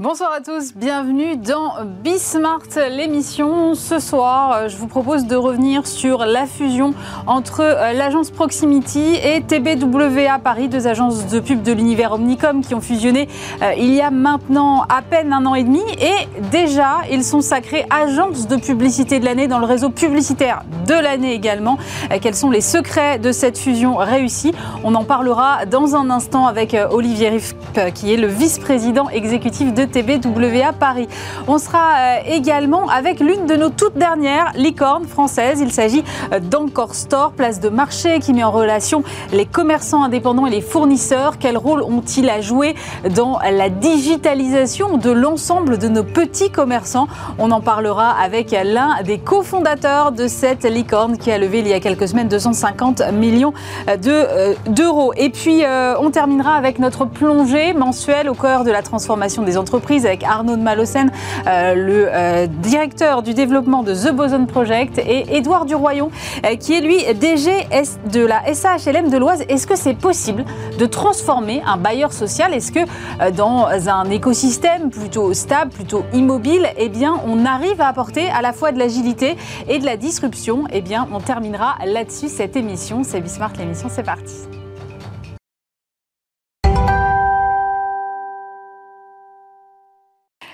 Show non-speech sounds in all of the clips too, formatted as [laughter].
Bonsoir à tous, bienvenue dans Bismart, l'émission. Ce soir, euh, je vous propose de revenir sur la fusion entre euh, l'agence Proximity et TBWA Paris, deux agences de pub de l'univers Omnicom qui ont fusionné euh, il y a maintenant à peine un an et demi. Et déjà, ils sont sacrés agences de publicité de l'année dans le réseau publicitaire de l'année également. Quels sont les secrets de cette fusion réussie? On en parlera dans un instant avec Olivier Riff, qui est le vice-président exécutif de TBWA Paris. On sera euh, également avec l'une de nos toutes dernières licornes françaises. Il s'agit euh, d'Encore Store, place de marché qui met en relation les commerçants indépendants et les fournisseurs. Quel rôle ont-ils à jouer dans la digitalisation de l'ensemble de nos petits commerçants? On en parlera avec l'un des cofondateurs de cette licorne qui a levé il y a quelques semaines 250 millions euh, d'euros. et puis on terminera avec notre plongée mensuelle au cœur de la transformation des entreprises avec Arnaud de Malocène, euh, le euh, directeur du développement de The Boson Project, et Édouard Duroyon, euh, qui est lui DG de la SAHLM de l'Oise. Est-ce que c'est possible de transformer un bailleur social? Est-ce que dans un écosystème plutôt stable, plutôt immobile, eh bien, on arrive à apporter à la fois de l'agilité et de la disruption? Eh bien, on terminera là-dessus cette émission. C'est Bismart l'émission, c'est parti.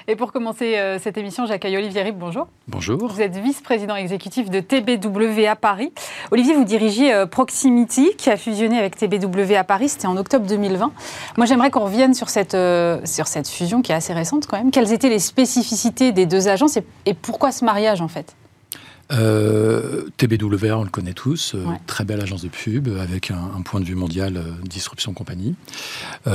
Et pour commencer euh, cette émission, j'accueille Olivier Rib. Bonjour. Bonjour. Vous êtes vice-président exécutif de TBW à Paris. Olivier, vous dirigez euh, Proximity, qui a fusionné avec TBW à Paris. C'était en octobre 2020. Moi, j'aimerais qu'on revienne sur cette, euh, sur cette fusion qui est assez récente quand même. Quelles étaient les spécificités des deux agences et pourquoi ce mariage en fait? Euh, TBWA, on le connaît tous, euh, très belle agence de pub avec un, point de vue mondial, euh, disruption compagnie.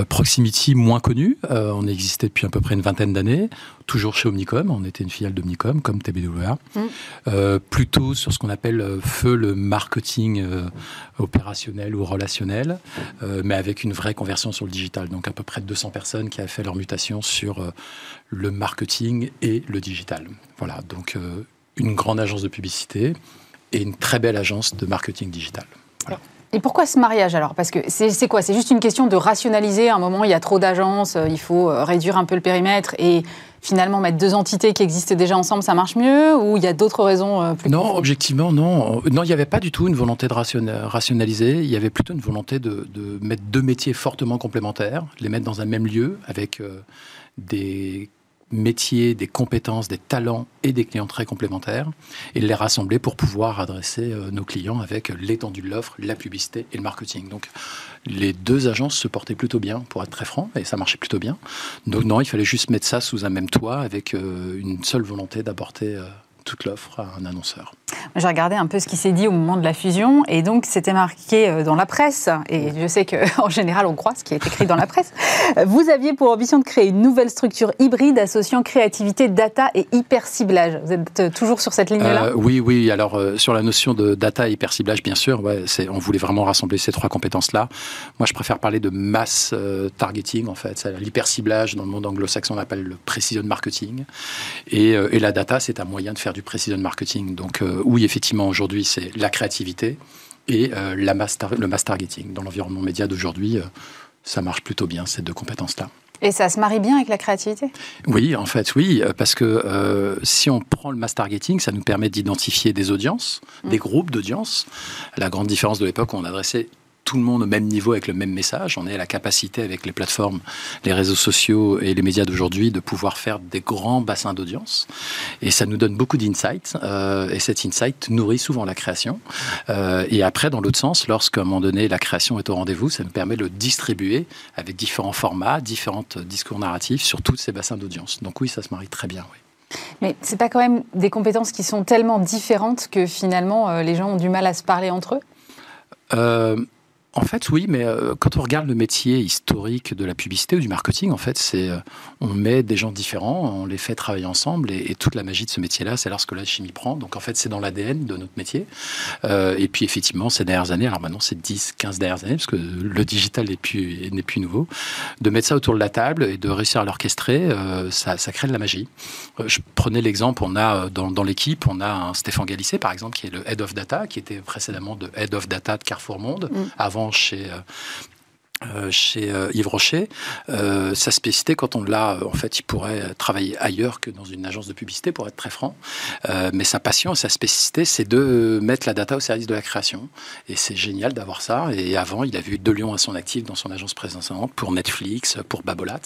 Proximity, moins connu, on existait depuis à peu près une vingtaine d'années, toujours chez Omnicom, on était une filiale d'Omnicom comme TBWA, mm. plutôt sur ce qu'on appelle feu le marketing opérationnel ou relationnel, mais avec une vraie conversion sur le digital. Donc à peu près 200 personnes qui avaient fait leur mutation sur le marketing et le digital. Voilà, donc une grande agence de publicité et une très belle agence de marketing digital. Et pourquoi ce mariage alors? Parce que c'est quoi? C'est juste une question de rationaliser. À un moment, il y a trop d'agences, euh, il faut euh, réduire un peu le périmètre et finalement mettre deux entités qui existent déjà ensemble, ça marche mieux Ou il y a d'autres raisons euh, plus Non, objectivement, non. Non, il n'y avait pas du tout une volonté de rationaliser. Il y avait plutôt une volonté de, mettre deux métiers fortement complémentaires, les mettre dans un même lieu avec des métiers, des compétences, des talents et des clients très complémentaires et les rassembler pour pouvoir adresser euh, nos clients avec l'étendue de l'offre, la publicité et le marketing. Donc les deux agences se portaient plutôt bien, pour être très franc, et ça marchait plutôt bien. Donc non, il fallait juste mettre ça sous un même toit avec euh, une seule volonté d'apporter euh, toute l'offre à un annonceur. J'ai regardé un peu ce qui s'est dit au moment de la fusion, et donc c'était marqué euh, dans la presse, et je sais qu'en [laughs] général on croit ce qui est écrit dans la presse. Vous aviez pour ambition de créer une nouvelle structure hybride associant créativité, data et hyper ciblage. Vous êtes euh, toujours sur cette ligne-là? Euh, Oui, oui. Alors sur la notion de data et hyper ciblage, bien sûr, ouais, on voulait vraiment rassembler ces trois compétences-là. Moi, je préfère parler de mass targeting en fait. L'hyper ciblage dans le monde anglo-saxon on appelle le precision marketing, et, et la data c'est un moyen de faire du precision marketing. Donc oui, effectivement, aujourd'hui, c'est la créativité et euh, le mass targeting. Dans l'environnement média d'aujourd'hui, euh, ça marche plutôt bien, ces deux compétences-là. Et ça se marie bien avec la créativité? Oui, en fait, oui, euh, parce que si on prend le mass targeting, ça nous permet d'identifier des audiences, mmh. des groupes d'audiences. La grande différence de l'époque, on adressait tout le monde au même niveau avec le même message. On est à la capacité avec les plateformes, les réseaux sociaux et les médias d'aujourd'hui de pouvoir faire des grands bassins d'audience. Et ça nous donne beaucoup d'insights. Euh, et cet insight nourrit souvent la création. Euh, et après, dans l'autre sens, lorsqu'à un moment donné la création est au rendez-vous, ça nous permet de le distribuer avec différents formats, différents discours narratifs sur tous ces bassins d'audience. Donc oui, ça se marie très bien. Oui. Mais c'est pas quand même des compétences qui sont tellement différentes que finalement euh, les gens ont du mal à se parler entre eux? En fait, oui, mais euh, quand on regarde le métier historique de la publicité ou du marketing, en fait, c'est euh, on met des gens différents, on les fait travailler ensemble, et, toute la magie de ce métier-là, c'est lorsque la chimie prend. Donc, en fait, c'est dans l'ADN de notre métier. Euh, et puis, effectivement, ces dernières années, alors maintenant, c'est 10, 15 dernières années, parce que le digital n'est plus, n'est plus nouveau, de mettre ça autour de la table et de réussir à l'orchestrer, ça, ça, crée de la magie. je prenais l'exemple, on a dans, dans l'équipe, on a un Stéphane Galissé, par exemple, qui est le Head of Data, qui était précédemment de Head of Data de Carrefour Monde, mm. avant chez, euh, euh, chez euh, Yves Rocher. Euh, sa spécificité, quand on l'a, en fait, il pourrait travailler ailleurs que dans une agence de publicité, pour être très franc. mais sa passion, sa spécificité, c'est de mettre la data au service de la création. Et c'est génial d'avoir ça. Et avant, il a vu deux lions à son actif dans son agence précédente, pour Netflix, pour Babolat.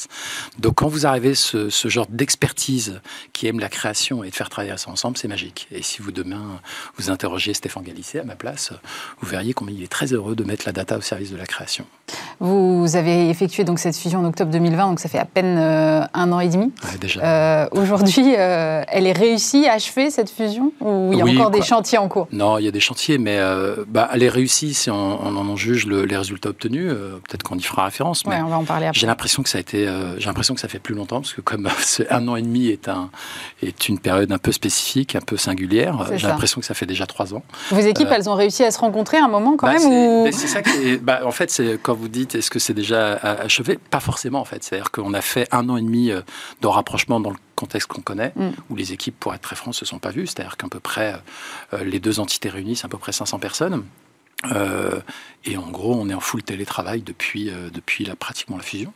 Donc, quand vous arrivez ce, ce genre d'expertise qui aime la création et de faire travailler ça ensemble, c'est magique. Et si vous demain vous interrogez Stéphane Galissé à ma place, vous verriez combien il est très heureux de mettre la data au service de la création. Vous avez effectué donc cette fusion en octobre 2020, donc ça fait à peine euh, un an et demi. déjà. Euh, aujourd'hui, euh, elle est réussie, achevée cette fusion? Ou il y a encore des chantiers en cours? Non, il y a des chantiers, mais bah, elle est réussie si on, en juge les résultats obtenus. Peut-être qu'on y fera référence. Mais on va en parler après. J'ai l'impression que ça a été, j'ai l'impression que ça fait plus longtemps parce que comme [laughs] un an et demi est un est une période un peu spécifique, un peu singulière. J'ai l'impression que ça fait déjà trois ans. Vos équipes, elles ont réussi à se rencontrer à un moment quand bah, même C'est ça qui bah, en fait, c'est quand vous dites est-ce que c'est déjà achevé? Pas forcément en fait. C'est-à-dire qu'on a fait un an et demi euh, de rapprochement dans le contexte qu'on connaît, mm. où les équipes, pour être très franc, se sont pas vues. C'est-à-dire qu'à peu près, euh, les deux entités réunies, c'est à peu près 500 personnes. Euh, et en gros, on est en full télétravail depuis, euh, depuis la, pratiquement la fusion.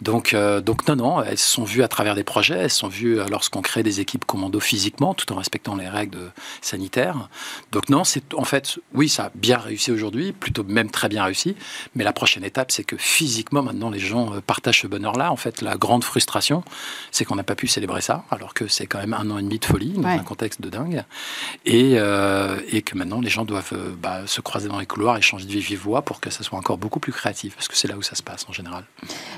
Donc, euh, donc non, non, elles sont vues à travers des projets, elles sont vues lorsqu'on crée des équipes commando physiquement, tout en respectant les règles sanitaires. Donc non, c'est en fait, oui, ça a bien réussi aujourd'hui, plutôt même très bien réussi. Mais la prochaine étape, c'est que physiquement, maintenant, les gens partagent ce bonheur-là. En fait, la grande frustration, c'est qu'on n'a pas pu célébrer ça, alors que c'est quand même un an et demi de folie dans un contexte de dingue, et, et que maintenant, les gens doivent bah, se croiser dans les couloirs et changer de vive voix pour que ça soit encore beaucoup plus créatif, parce que c'est là où ça se passe en général.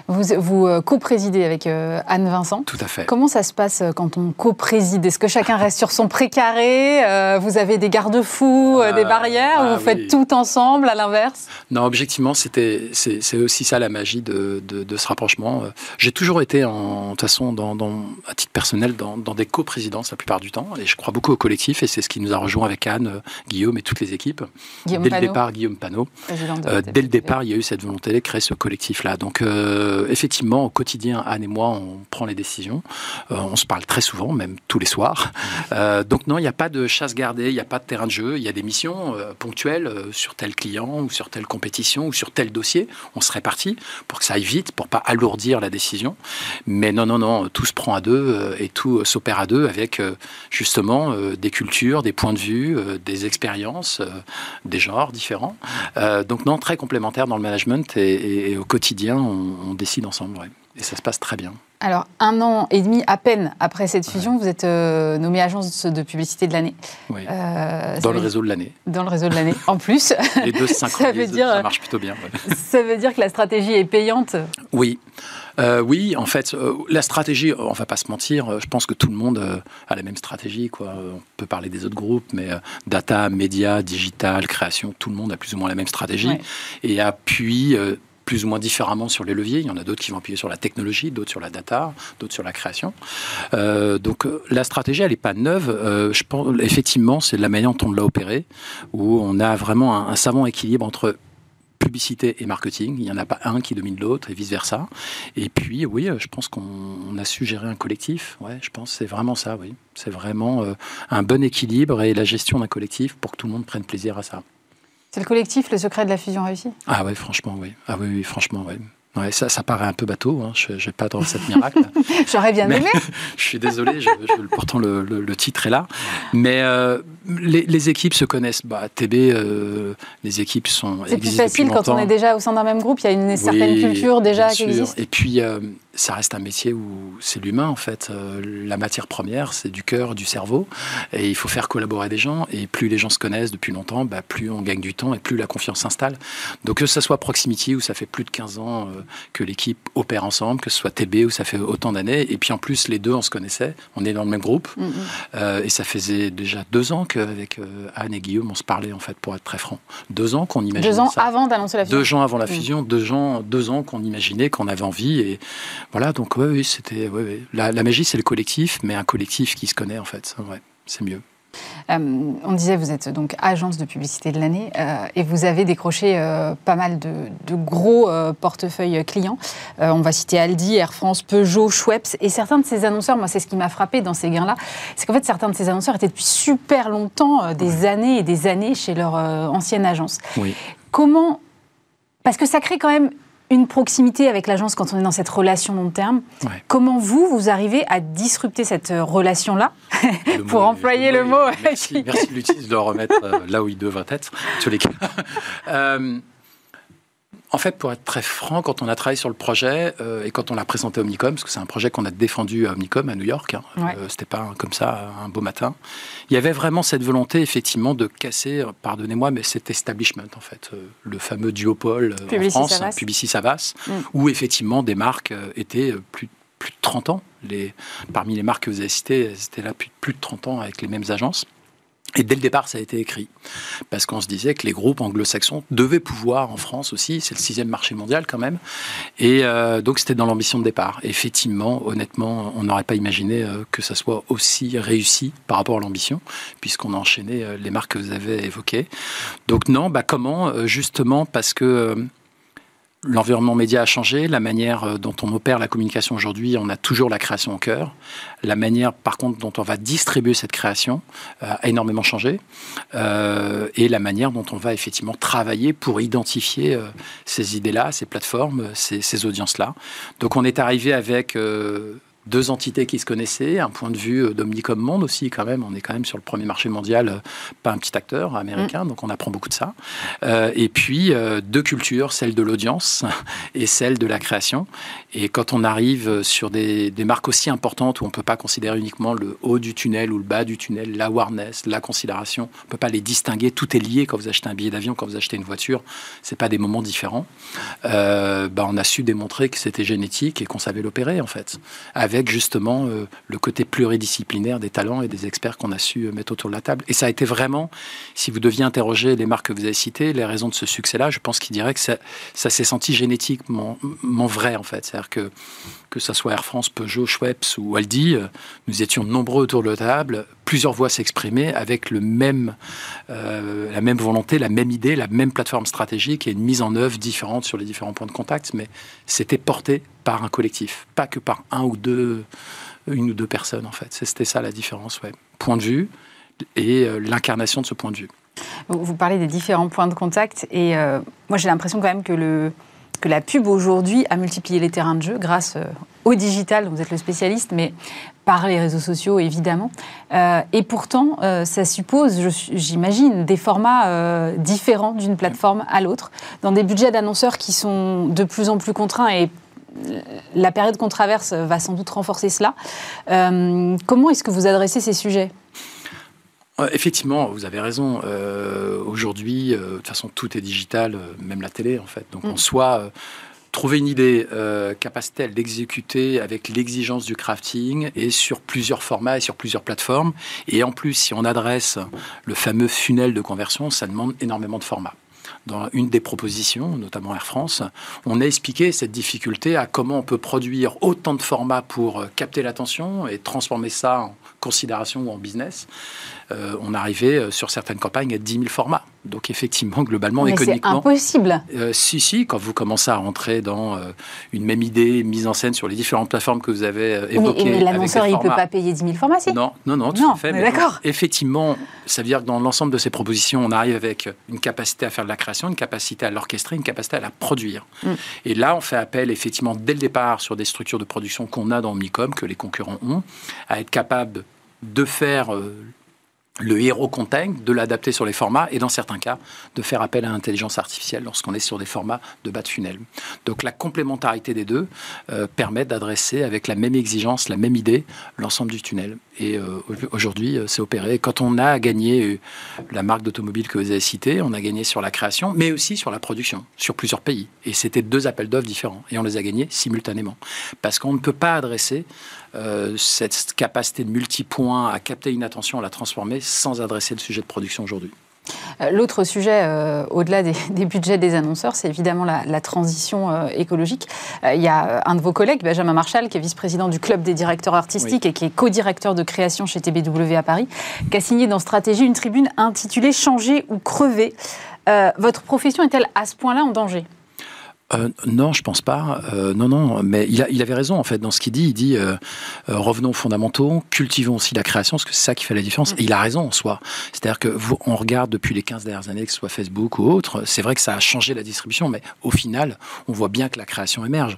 Vous, vous euh, co-présidez avec euh, Anne Vincent. Tout à fait. Comment ça se passe euh, quand on co-préside? Est-ce que chacun reste sur son précaré Vous avez des garde-fous, des barrières Ou ah vous faites tout ensemble, à l'inverse? Non, objectivement, c'était, c'est, aussi ça la magie de, de, ce rapprochement. J'ai toujours été, en, de toute façon, dans, à titre personnel, dans, dans des co-présidences la plupart du temps, et je crois beaucoup au collectif, et c'est ce qui nous a rejoint avec Anne, Guillaume et toutes les équipes. Guillaume Dès le départ, Guillaume Panot. Euh, dès le départ, il y a eu cette volonté de créer ce collectif-là. Donc, euh, effectivement, au quotidien, Anne et moi, on prend les décisions. Euh, on se parle très souvent, même tous les soirs. donc, non, il n'y a pas de chasse gardée, il n'y a pas de terrain de jeu. Il y a des missions ponctuelles sur tel client ou sur telle compétition ou sur tel dossier. On se répartit pour que ça aille vite, pour pas alourdir la décision. Mais non, non, non, tout se prend à deux et tout s'opère à deux avec justement des cultures, des points de vue, des expériences, des genres différents. Donc non, très complémentaires dans le management et, au quotidien, on, décide ensemble. Et ça se passe très bien. Alors, un an et demi à peine après cette fusion, vous êtes euh, nommé agence de publicité de l'année. Oui. Euh, dans le réseau de l'année. Dans le réseau de l'année, en plus. Les deux [laughs] ça, veut dire, ça marche plutôt bien. Ça veut dire que la stratégie est payante Oui. Euh, oui, en fait, la stratégie, on va pas se mentir, je pense que tout le monde a la même stratégie. Quoi. On peut parler des autres groupes, mais data, médias, digital, création, tout le monde a plus ou moins la même stratégie. Et appuie plus ou moins différemment sur les leviers. Il y en a d'autres qui vont appuyer sur la technologie, d'autres sur la data, d'autres sur la création. Euh, donc euh, la stratégie, elle n'est pas neuve. Euh, je pense, effectivement, c'est la manière dont on l'a opéré, où on a vraiment un, savant équilibre entre publicité et marketing. Il n'y en a pas un qui domine l'autre et vice-versa. Et puis, oui, je pense qu'on a su gérer un collectif. Ouais, je pense que c'est vraiment ça, oui. C'est vraiment un bon équilibre et la gestion d'un collectif pour que tout le monde prenne plaisir à ça. C'est le collectif, le secret de la fusion réussie? Ah oui, franchement, oui. Ah oui, oui franchement, oui. Ouais, ça, ça paraît un peu bateau, hein. je ne vais pas dans cette miracle. [laughs] J'aurais bien aimé. [laughs] je suis désolé, je, pourtant le, le, titre est là. Mais euh, les, les, équipes se connaissent. Bah, TB, euh, les équipes sont. C'est plus facile quand on est déjà au sein d'un même groupe, il y a une certaine culture déjà qui existe. Et puis, euh, ça reste un métier où c'est l'humain en fait. La matière première, c'est du cœur, du cerveau, et il faut faire collaborer des gens. Et plus les gens se connaissent depuis longtemps, bah, plus on gagne du temps et plus la confiance s'installe. Donc que ce soit Proximity où ça fait plus de 15 ans que l'équipe opère ensemble, que ce soit TB où ça fait autant d'années, et puis en plus les deux on se connaissait, on est dans le même groupe, mm, mm. Euh, et ça faisait déjà deux ans qu'avec Anne et Guillaume on se parlait en fait pour être très franc. Deux ans qu'on imaginait. Deux ans avant d'annoncer la fusion. Deux ans avant la mm. fusion, deux, ans, deux ans qu'on imaginait, qu'on avait envie et voilà, donc oui, c'était. La, magie, c'est le collectif, mais un collectif qui se connaît, en fait. Ouais, c'est mieux. Euh, on disait, vous êtes donc agence de publicité de l'année euh, et vous avez décroché euh, pas mal de, gros portefeuilles clients. on va citer Aldi, Air France, Peugeot, Schweppes et certains de ces annonceurs. Moi, c'est ce qui m'a frappé dans ces gains-là, c'est qu'en fait, certains de ces annonceurs étaient depuis super longtemps, des années et des années chez leur ancienne agence. Oui. Comment Parce que ça crée quand même une proximité avec l'agence quand on est dans cette relation long terme. Comment vous, vous arrivez à disrupter cette euh, relation-là? [laughs] Pour employer le, mot. Merci, merci de l'utiliser, de le remettre euh, là où il devrait être, en tous les cas. [laughs] Euh, en fait, pour être très franc, quand on a travaillé sur le projet et quand on l'a présenté à Omnicom, parce que c'est un projet qu'on a défendu à Omnicom à New York, hein, c'était pas comme ça un beau matin, il y avait vraiment cette volonté effectivement de casser, pardonnez-moi, mais cet establishment en fait, le fameux duopole en France, Publicis Savas, mm. où effectivement des marques étaient plus plus de 30 ans. Les, parmi les marques que vous avez citées, elles étaient là depuis plus de 30 ans avec les mêmes agences. Et dès le départ, ça a été écrit. Parce qu'on se disait que les groupes anglo-saxons devaient pouvoir en France aussi. C'est le sixième marché mondial quand même. Et euh, donc, c'était dans l'ambition de départ. effectivement, honnêtement, on n'aurait pas imaginé euh, que ça soit aussi réussi par rapport à l'ambition, puisqu'on a enchaîné euh, les marques que vous avez évoquées. Donc, non, bah, comment Justement parce que L'environnement média a changé, la manière euh, dont on opère la communication aujourd'hui, on a toujours la création au cœur. La manière, par contre, dont on va distribuer cette création euh, a énormément changé. Euh, et la manière dont on va effectivement travailler pour identifier ces idées-là, ces plateformes, ces, ces audiences-là. Donc on est arrivé avec deux entités qui se connaissaient, un point de vue euh, d'Omnicom Monde aussi quand même. On est quand même sur le premier marché mondial, euh, pas un petit acteur américain, mm. donc on apprend beaucoup de ça. Euh, et puis deux cultures, celle de l'audience [laughs] et celle de la création. Et quand on arrive sur des, marques aussi importantes où on ne peut pas considérer uniquement le haut du tunnel ou le bas du tunnel, la awareness, la considération, on ne peut pas les distinguer. Tout est lié quand vous achetez un billet d'avion, quand vous achetez une voiture. C'est pas des moments différents. bah, on a su démontrer que c'était génétique et qu'on savait l'opérer en fait. Avec justement euh, le côté pluridisciplinaire des talents et des experts qu'on a su euh, mettre autour de la table. Et ça a été vraiment, si vous deviez interroger les marques que vous avez citées, les raisons de ce succès-là, je pense qu'ils diraient que ça, ça s'est senti génétiquement vrai en fait. C'est-à-dire que que ce soit Air France, Peugeot, Schweppes ou Aldi, euh, nous étions nombreux autour de la table, plusieurs voix s'exprimaient avec le même, la même volonté, la même idée, la même plateforme stratégique et une mise en œuvre différente sur les différents points de contact, mais c'était porté par un collectif, pas que par un ou deux, une ou deux personnes en fait. C'était ça la différence, ouais. Point de vue et euh, l'incarnation de ce point de vue. Vous parlez des différents points de contact et euh, moi j'ai l'impression quand même que, le, la pub aujourd'hui a multiplié les terrains de jeu grâce euh, au digital, vous êtes le spécialiste, mais par les réseaux sociaux évidemment. et pourtant, ça suppose, j'imagine, des formats différents d'une plateforme à l'autre, dans des budgets d'annonceurs qui sont de plus en plus contraints et la période qu'on traverse va sans doute renforcer cela. Euh, comment est-ce que vous adressez ces sujets? euh, Effectivement, vous avez raison. Euh, aujourd'hui, de toute façon, tout est digital, même la télé, en fait. Donc, en mm. soi, trouver une idée, capacité à l'exécuter avec l'exigence du crafting et sur plusieurs formats et sur plusieurs plateformes. Et en plus, si on adresse le fameux funnel de conversion, ça demande énormément de formats dans une des propositions, notamment Air France, on a expliqué cette difficulté à comment on peut produire autant de formats pour euh, capter l'attention et transformer ça en considération ou en business. Euh, on arrivait euh, sur certaines campagnes à 10 000 formats. Donc effectivement, [laughs] globalement, Mais économiquement... c'est impossible Si, si, quand vous commencez à rentrer dans une même idée, mise en scène sur les différentes plateformes que vous avez évoquées... Mais, l'annonceur, il ne peut pas payer 10 000 formats, si Non, non, non, tout à fait. d'accord. Effectivement, ça veut dire que dans l'ensemble de ces propositions, on arrive avec une capacité à faire de la création une capacité à l'orchestrer, une capacité à la produire. Mm. Et là, on fait appel effectivement dès le départ sur des structures de production qu'on a dans Omnicom, que les concurrents ont, à être capable de faire euh, le héros content, de l'adapter sur les formats et dans certains cas de faire appel à l'intelligence artificielle lorsqu'on est sur des formats de bas de funnel. Donc la complémentarité des deux euh, permet d'adresser avec la même exigence, la même idée, l'ensemble du tunnel. Et euh, aujourd'hui, euh, c'est opéré. Quand on a gagné la marque d'automobile que vous avez citée, on a gagné sur la création, mais aussi sur la production, sur plusieurs pays. Et c'était deux appels d'offres différents. Et on les a gagnés simultanément. Parce qu'on ne peut pas adresser cette capacité de multipoint à capter une attention, à la transformer sans adresser le sujet de production aujourd'hui. Euh, l'autre sujet, euh, au-delà des, [laughs] budgets des annonceurs, c'est évidemment la, transition écologique. il y a un de vos collègues, Benjamin Marshall, qui est vice-président du Club des directeurs artistiques et qui est co-directeur de création chez TBW à Paris, qui a signé dans Stratégie une tribune intitulée Changer ou crever. votre profession est-elle à ce point-là en danger? Euh, non, je pense pas. Euh, non, non, mais il, a, il, avait raison en fait dans ce qu'il dit. Il dit euh, revenons aux fondamentaux, cultivons aussi la création, parce que c'est ça qui fait la différence. Mm. Et il a raison en soi. C'est-à-dire que vous, on regarde depuis les 15 dernières années, que ce soit Facebook ou autre, c'est vrai que ça a changé la distribution, mais au final, on voit bien que la création émerge.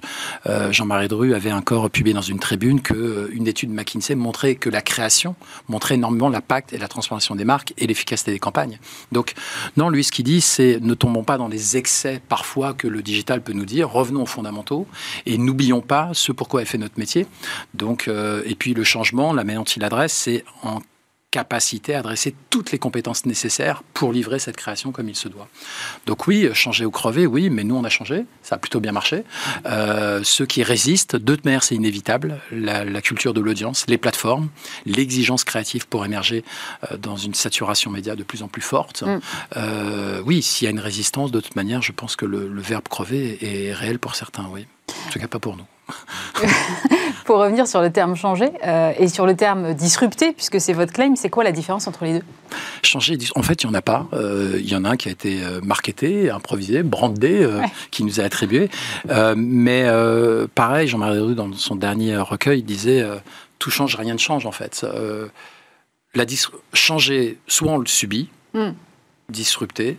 Jean-Marie Dru avait encore publié dans une tribune que une étude McKinsey montrait que la création montrait énormément l'impact et la transformation des marques et l'efficacité des campagnes. Donc, non, lui, ce qu'il dit, c'est ne tombons pas dans les excès parfois que le digital peut nous dire, revenons aux fondamentaux et n'oublions pas ce pourquoi elle fait notre métier. Donc, euh, et puis le changement, la manière dont il adresse, c'est en capacité à adresser toutes les compétences nécessaires pour livrer cette création comme il se doit. Donc oui, changer ou crever, oui, mais nous on a changé, ça a plutôt bien marché. Euh, ceux qui résistent, de toute manière c'est inévitable, la, culture de l'audience, les plateformes, l'exigence créative pour émerger euh, dans une saturation média de plus en plus forte. Mm. Euh, oui, s'il y a une résistance, de toute manière, je pense que le, le verbe crever est réel pour certains, oui. En tout cas pas pour nous. [laughs] Pour revenir sur le terme changer euh, et sur le terme disrupter, puisque c'est votre claim, c'est quoi la différence entre les deux? Changer, en fait, il n'y en a pas. Euh, il y en a un qui a été euh, marketé, improvisé, brandé, qui nous a attribué. mais pareil, Jean-Marie Rue, dans son dernier recueil, disait Tout change, rien ne change, en fait. la changer, soit on le subit, hmm. disrupter,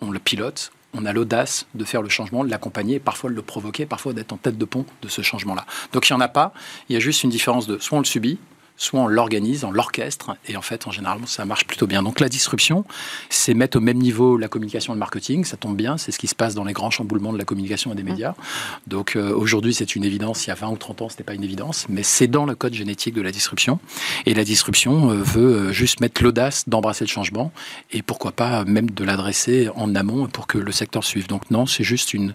on le pilote, on a l'audace de faire le changement, de l'accompagner, parfois de le provoquer, parfois d'être en tête de pont de ce changement-là. Donc il n'y en a pas, il y a juste une différence de soit on le subit, soit on l'organise, on l'orchestre, et en fait, en général, ça marche plutôt bien. Donc la disruption, c'est mettre au même niveau la communication et le marketing, ça tombe bien, c'est ce qui se passe dans les grands chamboulements de la communication et des médias. Donc euh, aujourd'hui, c'est une évidence, il y a 20 ou 30 ans, ce n'était pas une évidence, mais c'est dans le code génétique de la disruption. Et la disruption euh, veut euh, juste mettre l'audace d'embrasser le changement, et pourquoi pas même de l'adresser en amont pour que le secteur suive. Donc non, c'est juste une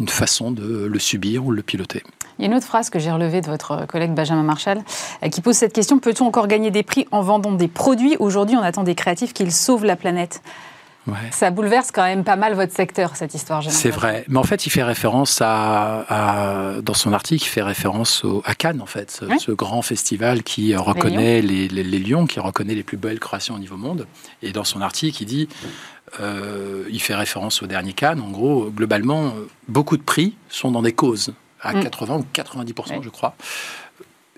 une façon de le subir ou le piloter. Il y a une autre phrase que j'ai relevée de votre collègue Benjamin Marshall euh, qui pose cette question peut-on encore gagner des prix en vendant des produits Aujourd'hui, on attend des créatifs qu'ils sauvent la planète. Ça bouleverse quand même pas mal votre secteur, cette histoire. C'est vrai. Mais en fait, il fait référence à, dans son article, il fait référence à Cannes, en fait, ce, grand festival qui reconnaît les lions. Les, lions, qui reconnaît les plus belles créations au niveau monde. Et dans son article, il dit euh, il fait référence au dernier Cannes. En gros, globalement, beaucoup de prix sont dans des causes, à 80 mm. ou 90%, je crois.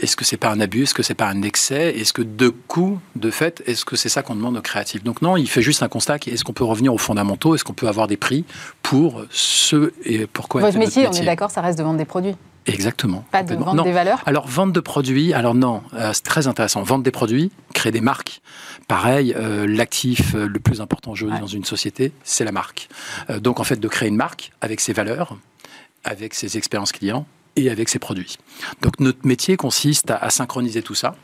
Est-ce que c'est pas un abus Est-ce que c'est pas un excès Est-ce que de coup, de fait, est-ce que c'est ça qu'on demande aux créatifs? Donc non, il fait juste un constat. Est-ce qu'on peut revenir aux fondamentaux Est-ce qu'on peut avoir des prix pour ce et pourquoi Votre métier, on est d'accord, ça reste de vendre des produits. Exactement. Pas de vendre des valeurs Alors, vente de produits, alors non, euh, c'est très intéressant. Vendre des produits, créer des marques. Pareil, euh, l'actif euh, le plus important aujourd'hui dans une société, c'est la marque. donc, en fait, de créer une marque avec ses valeurs, avec ses expériences clients et avec ses produits. Donc, notre métier consiste à synchroniser tout ça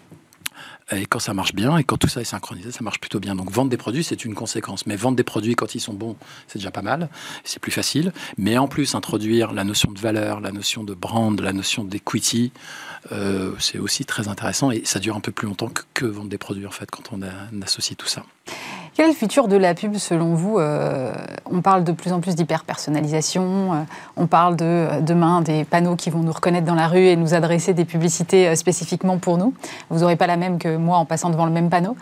et quand ça marche bien, et quand tout ça est synchronisé, ça marche plutôt bien. Donc vendre des produits, c'est une conséquence. Mais vendre des produits quand ils sont bons, c'est déjà pas mal, c'est plus facile. Mais en plus, introduire la notion de valeur, la notion de brand, la notion d'equity, euh, c'est aussi très intéressant. Et ça dure un peu plus longtemps que, que vendre des produits, en fait, quand on, associe tout ça. Quel est le futur de la pub selon vous euh, On parle de plus en plus d'hyper-personnalisation, euh, on parle de euh, demain des panneaux qui vont nous reconnaître dans la rue et nous adresser des publicités spécifiquement pour nous? Vous n'aurez pas la même que moi en passant devant le même panneau.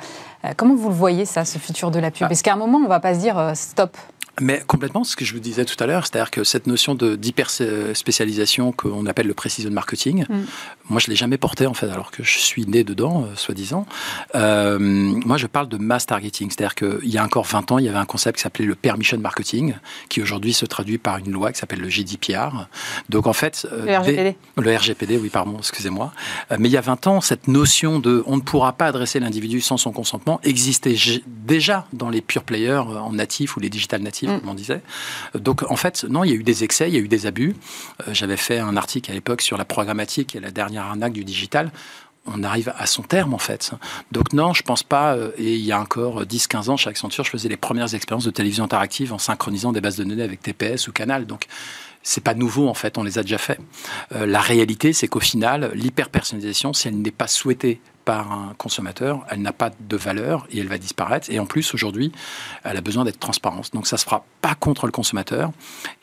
comment vous le voyez ça, ce futur de la pub? Ah. Est-ce qu'à un moment on ne va pas se dire stop? Mais complètement, ce que je vous disais tout à l'heure, c'est-à-dire que cette notion d'hyper-spécialisation qu'on appelle le precision marketing, mm. moi je l'ai jamais porté en fait, alors que je suis né dedans, euh, soi-disant. Euh, moi je parle de mass targeting, c'est-à-dire qu'il y a encore 20 ans, il y avait un concept qui s'appelait le permission marketing, qui aujourd'hui se traduit par une loi qui s'appelle le GDPR. Donc en fait... Euh, le RGPD. le RGPD, oui, pardon, excusez-moi. mais il y a 20 ans, cette notion de on ne pourra pas adresser l'individu sans son consentement existait déjà dans les pure players en natif ou les digital natifs Mm. comme on disait. Donc en fait, non, il y a eu des excès, il y a eu des abus. Euh, j'avais fait un article à l'époque sur la programmatique et la dernière arnaque du digital on arrive à son terme en fait. Donc non, je pense pas. Euh, et il y a encore 10-15 ans, chez Accenture, je faisais les premières expériences de télévision interactive en synchronisant des bases de données avec TPS ou Canal. Donc c'est pas nouveau en fait, on les a déjà fait. Euh, la réalité, c'est qu'au final, l'hyper-personnalisation, si elle n'est pas souhaitée par un consommateur, elle n'a pas de valeur et elle va disparaître. Et en plus, aujourd'hui, elle a besoin d'être transparente. Donc, ça se fera pas contre le consommateur.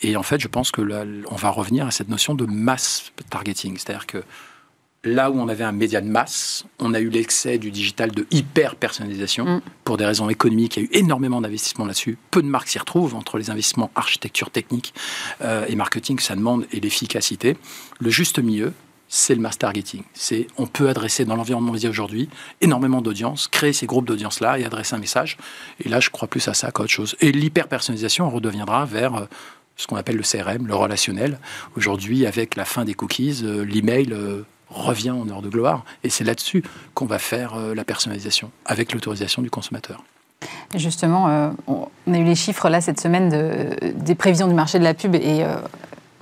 Et en fait, je pense que on va revenir à cette notion de mass targeting. C'est-à-dire que Là où on avait un média de masse, on a eu l'excès du digital de hyper-personnalisation. Mm. Pour des raisons économiques, il y a eu énormément d'investissements là-dessus. Peu de marques s'y retrouvent entre les investissements architecture technique euh, et marketing, ça demande, et l'efficacité. Le juste milieu, c'est le mass targeting. C'est on peut adresser dans l'environnement média aujourd'hui énormément d'audience, créer ces groupes d'audience là et adresser un message. Et là, je crois plus à ça qu'à autre chose. Et l'hyper-personnalisation redeviendra vers euh, ce qu'on appelle le CRM, le relationnel. Aujourd'hui, avec la fin des cookies, euh, l'email revient en heure de gloire. Et c'est là-dessus qu'on va faire euh, la personnalisation, avec l'autorisation du consommateur. Justement, euh, on a eu les chiffres là cette semaine des prévisions du marché de la pub et euh,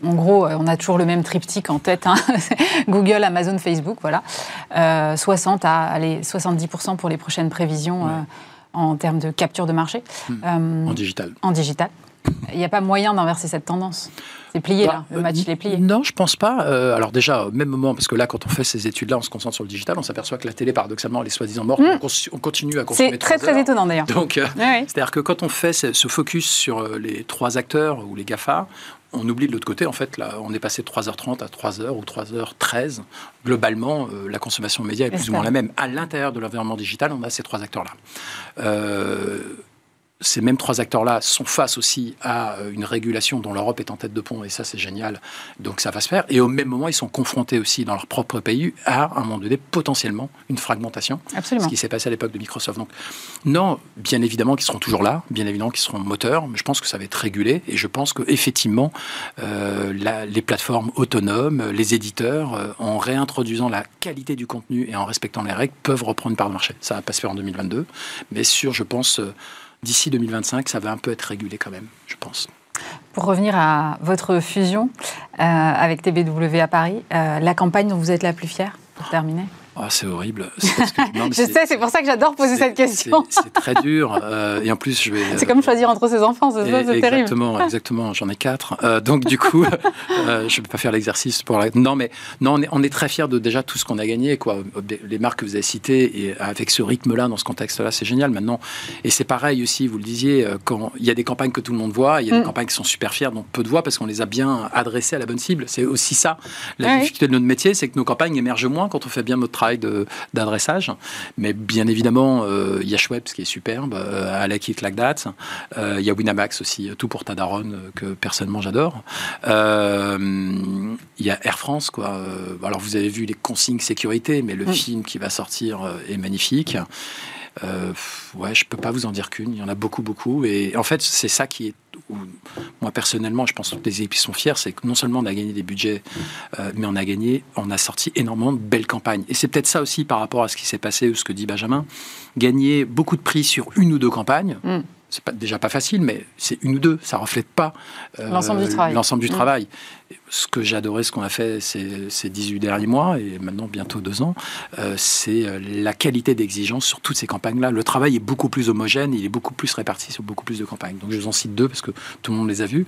en gros, on a toujours le même triptyque en tête hein. [laughs] Google, Amazon, Facebook, voilà. 60 à allez, 70% pour les prochaines prévisions en termes de capture de marché. Hmm. en digital. En digital. Il n'y a pas moyen d'inverser cette tendance. C'est plié, là. Le bah, match, il est plié. Non, je pense pas. Euh, alors, déjà, au même moment, parce que là, quand on fait ces études-là, on se concentre sur le digital, on s'aperçoit que la télé, paradoxalement, elle est soi-disant morte. Hmm. On, continue à consommer. C'est très, très étonnant, d'ailleurs. Donc, euh, c'est-à-dire que quand on fait ce, focus sur euh, les trois acteurs ou les GAFA, on oublie de l'autre côté, en fait, là, on est passé de 3h30 à 3h ou 3h13. Globalement, la consommation média est plus ou moins la même. À l'intérieur de l'environnement digital, on a ces trois acteurs-là. Euh, ces mêmes trois acteurs-là sont face aussi à euh, une régulation dont l'Europe est en tête de pont, et ça c'est génial, donc ça va se faire. Et au même moment, ils sont confrontés aussi dans leur propre pays à, à un moment donné, potentiellement une fragmentation. Absolument. Ce qui s'est passé à l'époque de Microsoft. Donc, non, bien évidemment qu'ils seront toujours là, bien évidemment qu'ils seront moteurs, mais je pense que ça va être régulé, et je pense qu'effectivement, euh, les plateformes autonomes, les éditeurs, euh, en réintroduisant la qualité du contenu et en respectant les règles, peuvent reprendre une part de marché. Ça va pas se faire en 2022, mais sur, je pense, euh, d'ici 2025, ça va un peu être régulé quand même, je pense. Pour revenir à votre fusion euh, avec TBW à Paris, euh, la campagne dont vous êtes la plus fière, pour terminer? Ah, c'est horrible. [laughs] je sais, c'est pour ça que j'adore poser cette question. C'est très dur. Euh, et en plus, je vais. [laughs] C'est comme choisir entre ses enfants, c'est terrible. Exactement, [laughs] exactement. J'en ai quatre. Euh, donc, du coup, euh, je ne vais pas faire l'exercice pour la. Non, mais non, on est, on est très fiers de déjà tout ce qu'on a gagné. Quoi. Les marques que vous avez citées, et avec ce rythme-là, dans ce contexte-là, c'est génial maintenant. Et c'est pareil aussi, vous le disiez, quand il y a des campagnes que tout le monde voit, il y a des mm. campagnes qui sont super fiers, donc peu de voix parce qu'on les a bien adressées à la bonne cible. C'est aussi ça. La difficulté de notre métier, c'est que nos campagnes émergent moins quand on fait bien notre travail d'adressage. Mais bien évidemment, euh, il y a Schweppes qui est superbe, euh, I It Like That. Euh, il y a Winamax aussi, Tout pour Tadaron, que personnellement j'adore. Il y a Air France, quoi. Alors vous avez vu les consignes sécurité, mais le film qui va sortir est magnifique. Euh, ouais, je peux pas vous en dire qu'une. Il y en a beaucoup, beaucoup. Et en fait, c'est ça qui est. moi personnellement, je pense que les équipes sont fiers, c'est que non seulement on a gagné des budgets, euh, mais on a gagné, on a sorti énormément de belles campagnes. Et c'est peut-être ça aussi par rapport à ce qui s'est passé ou ce que dit Benjamin. Gagner beaucoup de prix sur une ou deux campagnes. Mm c'est pas, déjà pas facile, mais c'est une ou deux, ça reflète pas euh, l'ensemble du travail. L'ensemble du mm. travail. Ce que adoré, ce qu'on a fait ces, ces, 18 derniers mois, et maintenant bientôt deux ans, euh, c'est euh, la qualité d'exigence sur toutes ces campagnes-là. Le travail est beaucoup plus homogène, il est beaucoup plus réparti sur beaucoup plus de campagnes. Donc je vous en cite deux parce que tout le monde les a vus,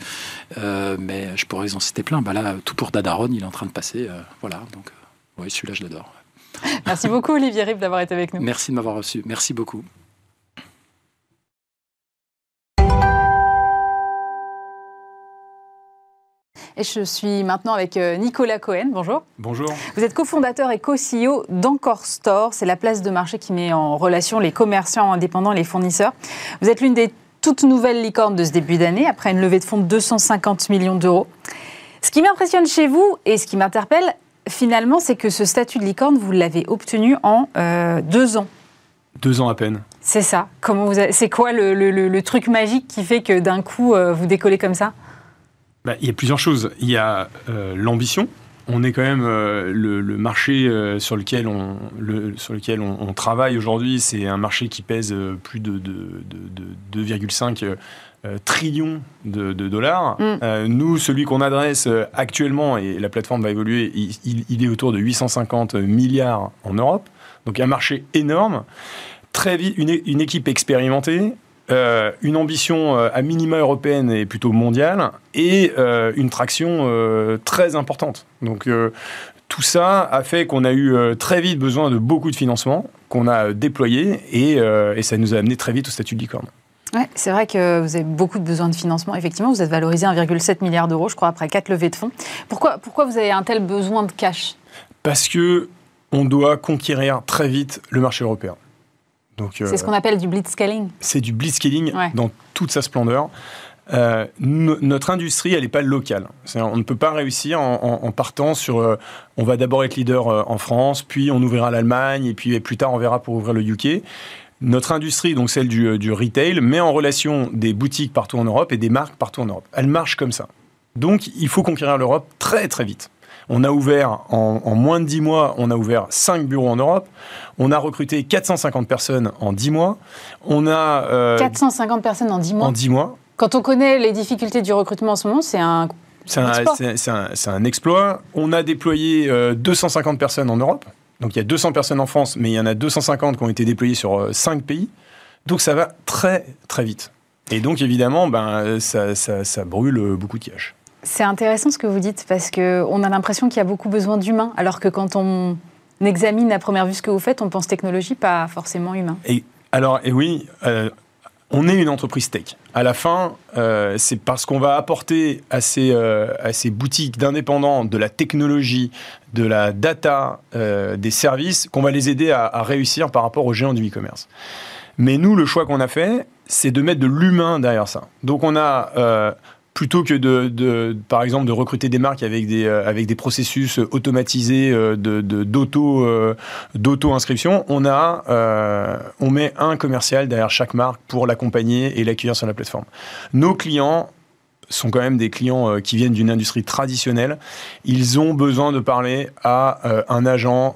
mais je pourrais vous en citer plein. Bah là, tout pour Dadaron, il est en train de passer. voilà, donc oui, celui-là, je l'adore. Merci beaucoup, Olivier Rip, d'avoir été avec nous. Merci de m'avoir reçu. Merci beaucoup. Et je suis maintenant avec euh, Nicolas Cohen. Bonjour. Bonjour. Vous êtes cofondateur et co-CEO d'Encore Store. C'est la place de marché qui met en relation les commerçants indépendants et les fournisseurs. Vous êtes l'une des toutes nouvelles licornes de ce début d'année, après une levée de fonds de 250 millions d'euros. Ce qui m'impressionne chez vous et ce qui m'interpelle, finalement, c'est que ce statut de licorne, vous l'avez obtenu en euh, deux ans. Deux ans à peine. C'est ça. Comment vous C'est quoi le, truc magique qui fait que d'un coup, euh, vous décollez comme ça? Bah, il y a plusieurs choses. Il y a euh, l'ambition. On est quand même euh, le, marché euh, sur lequel on, sur lequel on, travaille aujourd'hui. C'est un marché qui pèse plus de, 2,5 trillions de, dollars. Mm. nous, celui qu'on adresse actuellement, et la plateforme va évoluer, il, est autour de 850 milliards en Europe. Donc un marché énorme. Très vite, une équipe expérimentée, euh, une ambition euh, à minima européenne et plutôt mondiale, et euh, une traction très importante. Donc tout ça a fait qu'on a eu très vite besoin de beaucoup de financement, qu'on a déployé, et, ça nous a amené très vite au statut de licorne. Ouais, c'est vrai que vous avez beaucoup de besoins de financement. Effectivement, vous êtes valorisé 1,7 milliard d'euros, je crois, après quatre levées de fonds. Pourquoi, pourquoi vous avez un tel besoin de cash? Parce que on doit conquérir très vite le marché européen. C'est ce qu'on appelle du blitzscaling. C'est du blitzscaling dans toute sa splendeur. Euh, notre industrie, elle n'est pas locale. On ne peut pas réussir en, partant sur. Euh, on va d'abord être leader euh, en France, puis on ouvrira l'Allemagne, et puis plus tard on verra pour ouvrir le UK. Notre industrie, donc celle du, retail, met en relation des boutiques partout en Europe et des marques partout en Europe. Elle marche comme ça. Donc il faut conquérir l'Europe très très vite. On a ouvert, en, en, moins de 10 mois, on a ouvert 5 bureaux en Europe. On a recruté 450 personnes en 10 mois. On a... 450 personnes en 10 mois En 10 mois. Quand on connaît les difficultés du recrutement en ce moment, c'est un c'est un, exploit. On a déployé 250 euh, personnes en Europe. Donc il y a 200 personnes en France, mais il y en a 250 qui ont été déployées sur 5 euh, pays. Donc ça va très très vite. Et donc évidemment, ben, ça, ça, brûle beaucoup de cash. C'est intéressant ce que vous dites parce qu'on a l'impression qu'il y a beaucoup besoin d'humains, alors que quand on examine à première vue ce que vous faites, on pense technologie, pas forcément humain. Et alors, oui, euh, on est une entreprise tech. À la fin, euh, c'est parce qu'on va apporter à ces, euh, à ces boutiques d'indépendants de la technologie, de la data, des services, qu'on va les aider à, réussir par rapport aux géants du e-commerce. Mais nous, le choix qu'on a fait, c'est de mettre de l'humain derrière ça. Donc on a plutôt que de, par exemple, de recruter des marques avec des, euh, avec des processus automatisés euh, de, d'auto, euh, d'auto-inscription, on, a, on met un commercial derrière chaque marque pour l'accompagner et l'accueillir sur la plateforme. Nos clients sont quand même des clients qui viennent d'une industrie traditionnelle. Ils ont besoin de parler à un agent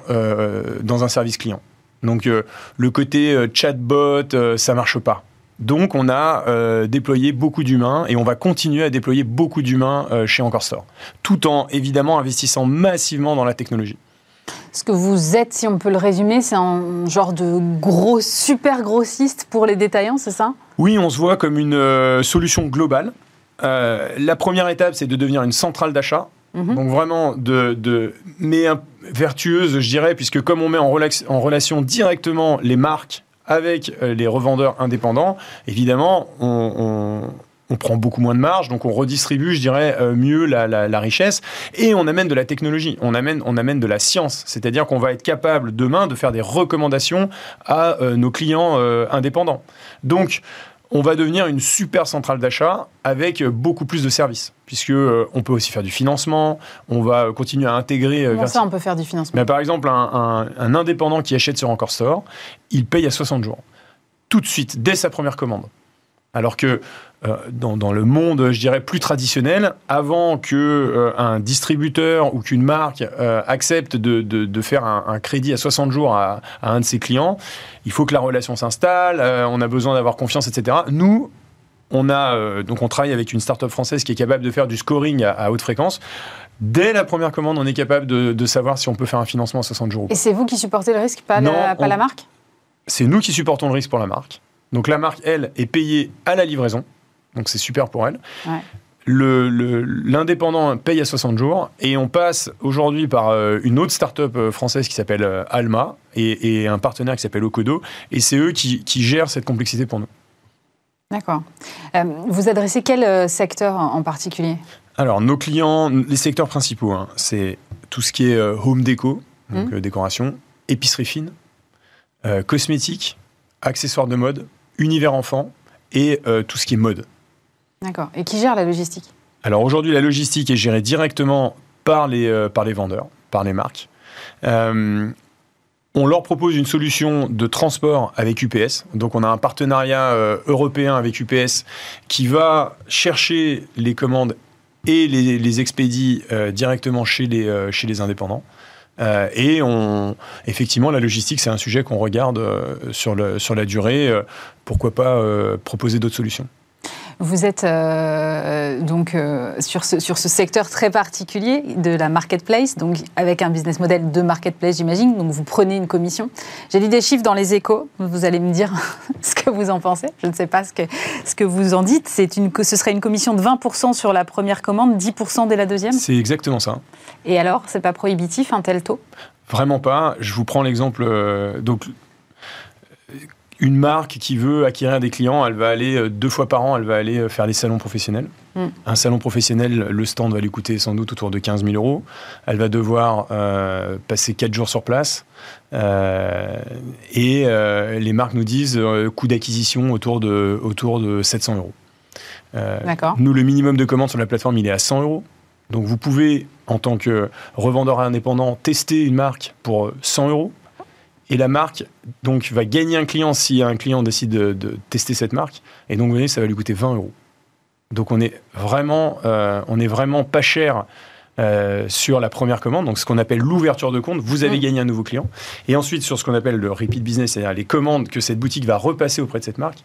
dans un service client. Donc le côté chatbot, ça marche pas. Donc on a euh, déployé beaucoup d'humains et on va continuer à déployer beaucoup d'humains euh, chez Encore Store, tout en évidemment investissant massivement dans la technologie. Ce que vous êtes, si on peut le résumer, c'est un genre de gros, super grossiste pour les détaillants, c'est ça? Oui, on se voit comme une euh, solution globale. la première étape, c'est de devenir une centrale d'achat. Mhm. Donc vraiment, de, mais vertueuse, je dirais, puisque comme on met en relation directement les marques avec euh, les revendeurs indépendants, évidemment, on, prend beaucoup moins de marge, donc on redistribue, je dirais, euh, mieux la, richesse, et on amène de la technologie, on amène, on amène de la science, c'est-à-dire qu'on va être capable demain de faire des recommandations à euh, nos clients indépendants. Donc, on va devenir une super centrale d'achat avec beaucoup plus de services, puisque euh, on peut aussi faire du financement, on va continuer à intégrer. Euh, Comment ça, on peut faire du financement? Par exemple, un, un, indépendant qui achète sur Encore Store, il paye à 60 jours, tout de suite, dès sa première commande. Alors que euh, dans, le monde, je dirais, plus traditionnel, avant que euh, un distributeur ou qu'une marque euh, accepte de, faire un, crédit à 60 jours à, un de ses clients, il faut que la relation s'installe, on a besoin d'avoir confiance, etc. Nous, on a donc on travaille avec une start-up française qui est capable de faire du scoring à, haute fréquence. Dès la première commande, on est capable de, savoir si on peut faire un financement à 60 jours. Et c'est vous qui supportez le risque, pas, la, pas la marque? C'est nous qui supportons le risque pour la marque. Donc la marque, elle, est payée à la livraison. Donc c'est super pour elle. L'indépendant paye à 60 jours et on passe aujourd'hui par euh, une autre start-up euh, française qui s'appelle euh, Alma et, un partenaire qui s'appelle Okodo et c'est eux qui, gèrent cette complexité pour nous. D'accord. vous adressez quel secteur en particulier? Alors nos clients, les secteurs principaux, hein, c'est tout ce qui est home déco, donc mmh. décoration, épicerie fine, cosmétique, accessoires de mode, univers enfant et tout ce qui est mode. D'accord. Et qui gère la logistique? Alors aujourd'hui, la logistique est gérée directement par les, euh, par les vendeurs, par les marques. Euh, on leur propose une solution de transport avec UPS. Donc on a un partenariat euh, européen avec UPS qui va chercher les commandes et les, les expédie directement chez les, chez les indépendants. Et on, effectivement, la logistique, c'est un sujet qu'on regarde sur, le, sur la durée. pourquoi pas proposer d'autres solutions vous êtes euh, donc euh, sur, ce, sur ce secteur très particulier de la marketplace, donc avec un business model de marketplace, j'imagine. Donc vous prenez une commission. J'ai lu des chiffres dans les échos. Vous allez me dire [laughs] ce que vous en pensez. Je ne sais pas ce que, ce que vous en dites. C'est une, ce serait une commission de 20% sur la première commande, 10% dès la deuxième? C'est exactement ça. Et alors, c'est pas prohibitif un tel taux? Vraiment pas. Je vous prends l'exemple. Euh, donc une marque qui veut acquérir des clients, elle va aller deux fois par an, elle va aller faire des salons professionnels. Mm. Un salon professionnel, le stand va lui coûter sans doute autour de 15 000 euros. Elle va devoir passer 4 jours sur place. et les marques nous disent coût d'acquisition autour de, autour de 700 euros. nous, le minimum de commandes sur la plateforme, il est à 100 euros. Donc vous pouvez, en tant que revendeur indépendant, tester une marque pour 100 euros. Et la marque donc, va gagner un client si un client décide de, tester cette marque. Et donc, vous voyez, ça va lui coûter 20 euros. Donc, on est vraiment, euh, on est vraiment pas cher euh, sur la première commande, donc ce qu'on appelle l'ouverture de compte, vous avez mmh. gagné un nouveau client. Et ensuite, sur ce qu'on appelle le repeat business, c'est-à-dire les commandes que cette boutique va repasser auprès de cette marque,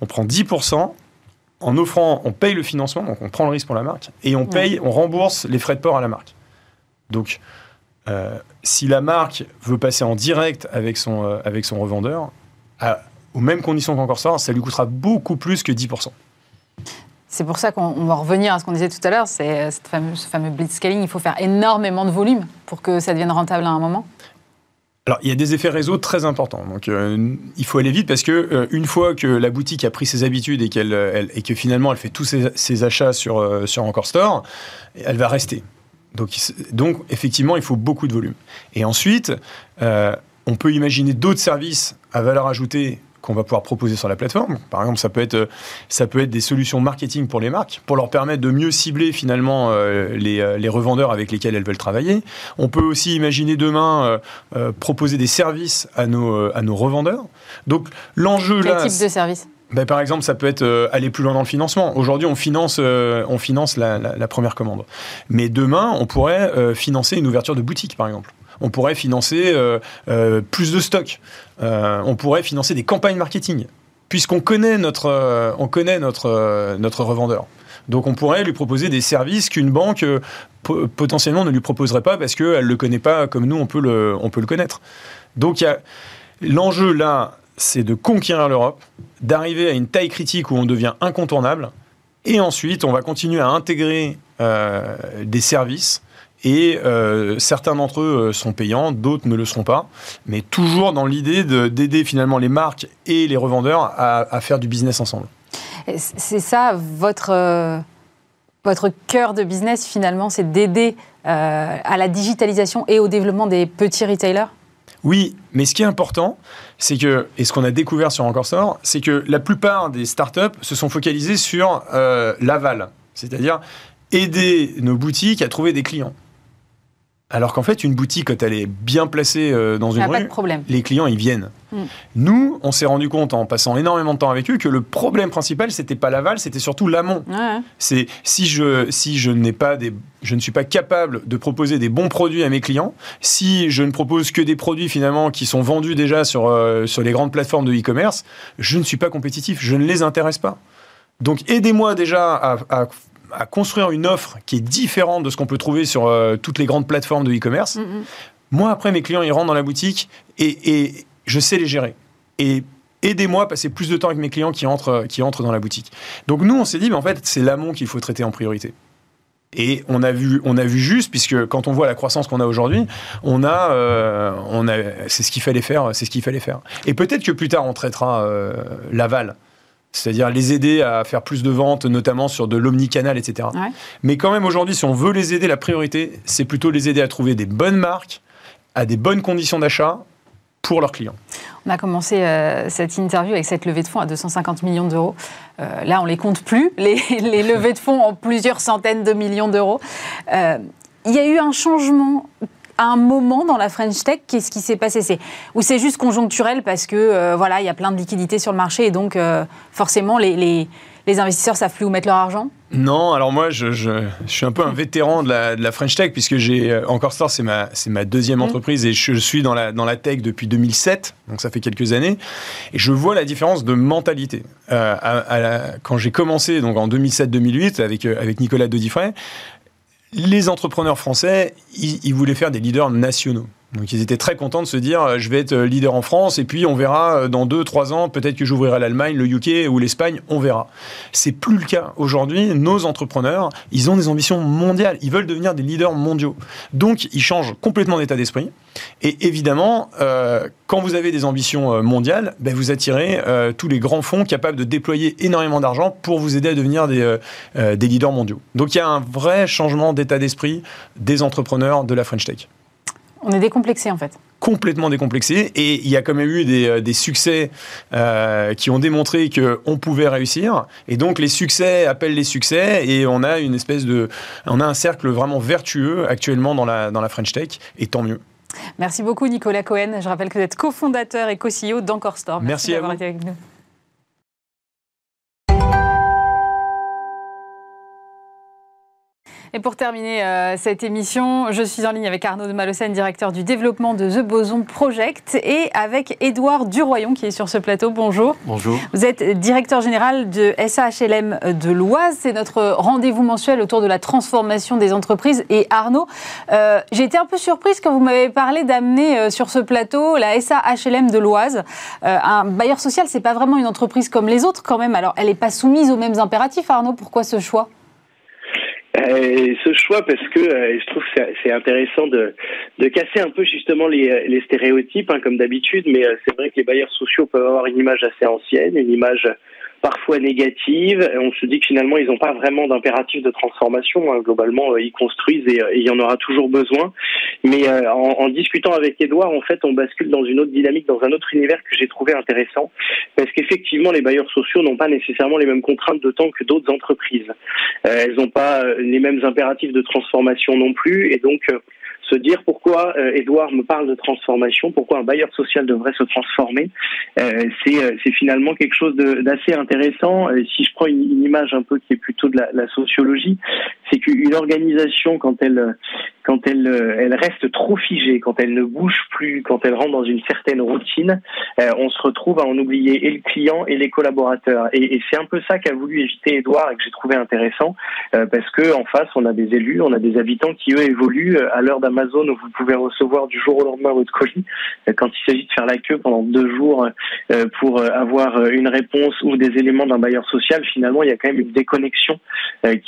on prend 10% en offrant, on paye le financement, donc on prend le risque pour la marque, et on paye, on rembourse les frais de port à la marque. Donc, euh, si la marque veut passer en direct avec son, euh, avec son revendeur, aux mêmes conditions qu'encore ça, ça lui coûtera beaucoup plus que 10%. C'est pour ça qu'on va revenir à ce qu'on disait tout à l'heure, c'est euh, ce fameux blitzscaling, il faut faire énormément de volume pour que ça devienne rentable à un moment alors, il y a des effets réseau très importants. Donc, euh, il faut aller vite parce que euh, une fois que la boutique a pris ses habitudes et qu'elle et que finalement elle fait tous ses, achats sur euh, sur Encore Store, elle va rester. Donc, donc, effectivement, il faut beaucoup de volume. Et ensuite, on peut imaginer d'autres services à valeur ajoutée qu'on va pouvoir proposer sur la plateforme. Par exemple, ça peut être, ça peut être des solutions marketing pour les marques, pour leur permettre de mieux cibler finalement euh, les, euh, les, revendeurs avec lesquels elles veulent travailler. On peut aussi imaginer demain euh, proposer des services à nos, à nos revendeurs. Donc l'enjeu là... Quel type de service? Ben, par exemple, ça peut être aller plus loin dans le financement. Aujourd'hui, on finance, on finance la, première commande. Mais demain, on pourrait financer une ouverture de boutique, par exemple on pourrait financer euh, euh, plus de stocks, euh, on pourrait financer des campagnes marketing, puisqu'on connaît notre, on connaît notre, notre revendeur. Donc on pourrait lui proposer des services qu'une banque potentiellement ne lui proposerait pas parce qu'elle ne le connaît pas comme nous, on peut le, on peut le connaître. Donc l'enjeu là, c'est de conquérir l'Europe, d'arriver à une taille critique où on devient incontournable, et ensuite on va continuer à intégrer des services. Et euh, certains d'entre eux euh, sont payants, d'autres ne le seront pas, mais toujours dans l'idée d'aider finalement les marques et les revendeurs à, faire du business ensemble. C'est ça votre, euh, votre cœur de business finalement, c'est d'aider à la digitalisation et au développement des petits retailers? Oui, mais ce qui est important, c'est que, et ce qu'on a découvert sur Encore Store, c'est que la plupart des startups se sont focalisées sur l'aval, c'est-à-dire aider nos boutiques à trouver des clients. Alors qu'en fait, une boutique, quand elle est bien placée euh, dans une rue, les clients, ils viennent. Hmm. Nous, on s'est rendu compte en passant énormément de temps avec eux que le problème principal, c'était pas l'aval, c'était surtout l'amont. C'est si je si je n'ai pas des je ne suis pas capable de proposer des bons produits à mes clients, si je ne propose que des produits finalement qui sont vendus déjà sur euh, sur les grandes plateformes de e-commerce, je ne suis pas compétitif, je ne les intéresse pas. Donc aidez-moi déjà à à construire une offre qui est différente de ce qu'on peut trouver sur euh, toutes les grandes plateformes de e-commerce. Mm-hmm. Moi, après, mes clients, ils rentrent dans la boutique et, je sais les gérer. Et aidez-moi à passer plus de temps avec mes clients qui entrent, qui entrent dans la boutique. Donc nous, on s'est dit, mais en fait, c'est l'amont qu'il faut traiter en priorité. Et on a vu, on a vu juste, puisque quand on voit la croissance qu'on a aujourd'hui, on a, euh, on a, c'est ce qu'il fallait faire, c'est ce qu'il fallait faire. Et peut-être que plus tard on traitera euh, l'aval c'est-à-dire les aider à faire plus de ventes, notamment sur de l'omnicanal, etc. Mais quand même aujourd'hui, si on veut les aider, la priorité, c'est plutôt les aider à trouver des bonnes marques, à des bonnes conditions d'achat pour leurs clients. On a commencé euh, cette interview avec cette levée de fonds à 250 millions d'euros. Euh, là, on les compte plus, [laughs] les, levées de fonds en plusieurs centaines de millions d'euros. Euh, il y a eu un changement à un moment dans la French Tech, qu'est-ce qui s'est passé? C'est, Ou c'est juste conjoncturel parce que voilà, il y a plein de liquidités sur le marché et donc forcément les, les, investisseurs savent plus où mettre leur argent? Non, alors moi je, je, je, suis un peu un vétéran de la, de la French Tech puisque j'ai euh, encore Store, c'est ma, c'est ma deuxième mmh. entreprise et je suis dans la, dans la tech depuis 2007, donc ça fait quelques années, et je vois la différence de mentalité. quand j'ai commencé donc en 2007-2008 avec, avec Nicolas Dodifray, les entrepreneurs français, ils, voulaient faire des leaders nationaux. Donc ils étaient très contents de se dire euh, je vais être euh, leader en France et puis on verra euh, dans 2-3 ans, peut-être que j'ouvrirai l'Allemagne, le UK ou l'Espagne, on verra. C'est plus le cas aujourd'hui. Nos entrepreneurs, ils ont des ambitions mondiales. Ils veulent devenir des leaders mondiaux. Donc ils changent complètement d'état d'esprit. Et évidemment, quand vous avez des ambitions mondiales, ben, vous attirez tous les grands fonds capables de déployer énormément d'argent pour vous aider à devenir des, des leaders mondiaux. Donc il y a un vrai changement d'état d'esprit des entrepreneurs de la French Tech. On est décomplexé en fait complètement décomplexé et il y a quand même eu des, euh, succès euh, qui ont démontré qu'on pouvait réussir et donc les succès appellent les succès et on a une espèce de on a un cercle vraiment vertueux actuellement dans la, dans la French Tech et tant mieux. Merci beaucoup Nicolas Cohen. Je rappelle que vous êtes cofondateur et co-CEO d'Encore Store. Merci, d'avoir été avec nous. Et pour terminer euh, cette émission, je suis en ligne avec Arnaud de Malocène, directeur du développement de The Boson Project, et avec Édouard Duroyon qui est sur ce plateau. Bonjour. Bonjour. Vous êtes directeur général de SAHLM de l'Oise. C'est notre rendez-vous mensuel autour de la transformation des entreprises. Et Arnaud, euh, j'ai été un peu surprise quand vous m'avez parlé d'amener euh, sur ce plateau la SAHLM de l'Oise. un bailleur social, c'est pas vraiment une entreprise comme les autres quand même. Alors, elle n'est pas soumise aux mêmes impératifs. Arnaud, pourquoi ce choix? Euh, ce choix parce que euh, je trouve que c'est intéressant de, de casser un peu justement les, les stéréotypes hein, comme d'habitude, mais euh, c'est vrai que les bailleurs sociaux peuvent avoir une image assez ancienne, une image parfois négatives. on se dit que finalement, ils n'ont pas vraiment d'impératif de transformation. Hein. Globalement, euh, ils construisent euh, et, il y en aura toujours besoin. Mais euh, en, discutant avec Edouard, en fait, on bascule dans une autre dynamique, dans un autre univers que j'ai trouvé intéressant. Parce qu'effectivement, les bailleurs sociaux n'ont pas nécessairement les mêmes contraintes de temps que d'autres entreprises. elles n'ont pas les mêmes impératifs de transformation non plus. Et donc, se dire pourquoi Edouard me parle de transformation, pourquoi un bailleur social devrait se transformer, euh, c'est finalement quelque chose d'assez intéressant. si je prends une, image un peu qui est plutôt de la, sociologie, c'est qu'une organisation quand elle quand elle, elle reste trop figée, quand elle ne bouge plus, quand elle rentre dans une certaine routine, euh, on se retrouve à en oublier et le client et les collaborateurs. Et, c'est un peu ça qu'a voulu éviter Edouard et que j'ai trouvé intéressant, euh, parce que en face, on a des élus, on a des habitants qui eux évoluent à l'heure d'Amazon où vous pouvez recevoir du jour au lendemain votre colis. Quand il s'agit de faire la queue pendant deux jours euh, pour avoir une réponse ou des éléments d'un bailleur social, finalement, il y a quand même une déconnexion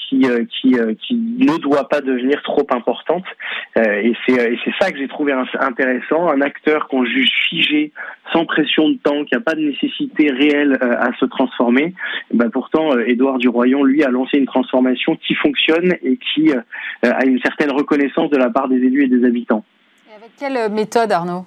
qui, ne doit pas devenir trop importante. Euh, et c'est ça que j'ai trouvé intéressant, un acteur qu'on juge figé, sans pression de temps, qui n'a pas de nécessité réelle euh, à se transformer. Ben pourtant, euh, Édouard Duroyon, lui, a lancé une transformation qui fonctionne et qui a une certaine reconnaissance de la part des élus et des habitants. Et avec quelle méthode, Arnaud?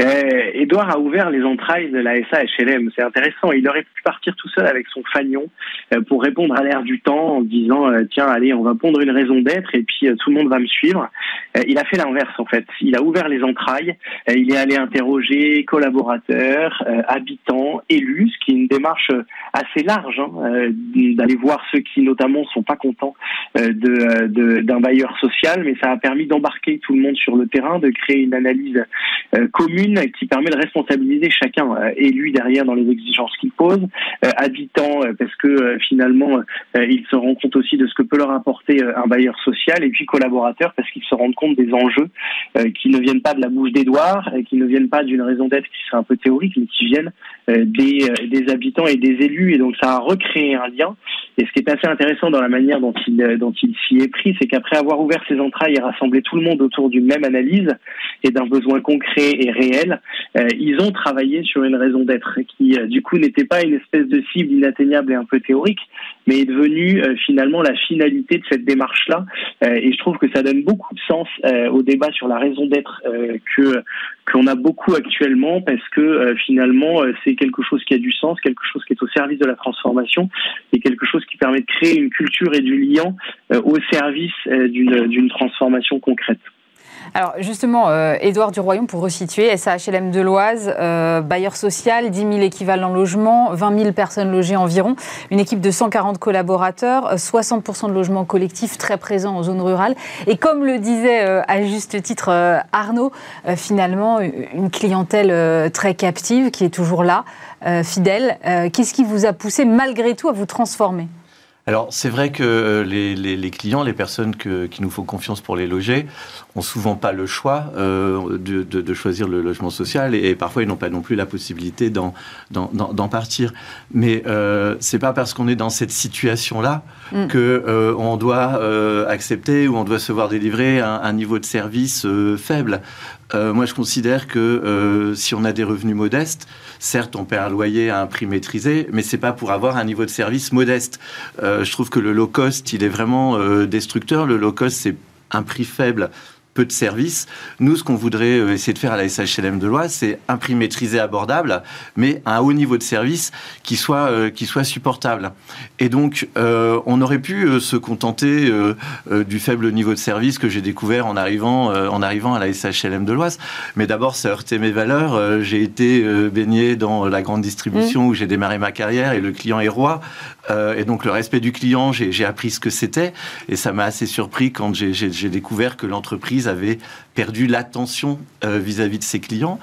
Euh, Edouard a ouvert les entrailles de la SAHLM. C'est intéressant. Il aurait pu partir tout seul avec son fanion euh, pour répondre à l'air du temps en disant euh, tiens allez on va pondre une raison d'être et puis tout le monde va me suivre. il a fait l'inverse en fait. Il a ouvert les entrailles. il est allé interroger collaborateurs, habitants, élus, ce qui est une démarche assez large hein, d'aller voir ceux qui notamment sont pas contents d'un bailleur social, mais ça a permis d'embarquer tout le monde sur le terrain, de créer une analyse commune qui permet de responsabiliser chacun, euh, élu derrière dans les exigences qu'il pose, euh, habitant euh, parce que finalement ils se rendent compte aussi de ce que peut leur apporter un bailleur social, et puis collaborateur parce qu'ils se rendent compte des enjeux qui ne viennent pas de la bouche d'Edouard, qui ne viennent pas d'une raison d'être qui serait un peu théorique, mais qui viennent des, habitants et des élus, et donc ça a recréé un lien. Et ce qui est assez intéressant dans la manière dont il s'y est pris, c'est qu'après avoir ouvert ses entrailles et rassemblé tout le monde autour d'une même analyse et d'un besoin concret et réel, euh, ils ont travaillé sur une raison d'être qui, euh, du coup, n'était pas une espèce de cible inatteignable et un peu théorique, mais est devenue euh, finalement la finalité de cette démarche-là. et je trouve que ça donne beaucoup de sens au débat sur la raison d'être qu'on a beaucoup actuellement, parce que finalement, c'est quelque chose qui a du sens, quelque chose qui est au service de la transformation, et quelque chose qui permet de créer une culture et du lien au service d'une transformation concrète. Alors justement, euh, Édouard Duroyon, pour resituer, SAHLM de l'Oise, euh, bailleur social, 10 000 équivalents logements, 20 000 personnes logées environ, une équipe de 140 collaborateurs, 60% de logements collectifs très présents en zone rurale. Et comme le disait euh, à juste titre Arnaud, finalement, une clientèle très captive qui est toujours là, fidèle. Qu'est-ce qui vous a poussé malgré tout à vous transformer? Alors c'est vrai que euh, les, clients, les personnes qui nous font confiance pour les loger, ont souvent pas le choix euh, de, choisir le logement social et, parfois ils n'ont pas non plus la possibilité d'en, partir. Mais euh, c'est pas parce qu'on est dans cette situation-là mm. que euh, on doit accepter ou on doit se voir délivrer un, un niveau de service faible. Moi, je considère que si on a des revenus modestes, certes, on paie un loyer à un prix maîtrisé, mais c'est pas pour avoir un niveau de service modeste. je trouve que le low cost, il est vraiment destructeur. Le low cost, c'est un prix faible peu de services. Nous, ce qu'on voudrait euh, essayer de faire à la SHLM de Loire, c'est un prix maîtrisé abordable, mais un haut niveau de service qui soit, euh, qui soit supportable. Et donc, euh, on aurait pu se contenter du faible niveau de service que j'ai découvert en arrivant, en arrivant à la SHLM de l'Oise. Mais d'abord, ça heurtait mes valeurs. j'ai été baigné dans la grande distribution mmh. où j'ai démarré ma carrière et le client est roi. Et donc, le respect du client, j'ai appris ce que c'était. Et ça m'a assez surpris quand j'ai découvert que l'entreprise avait perdu l'attention euh, vis-à-vis de ses clients.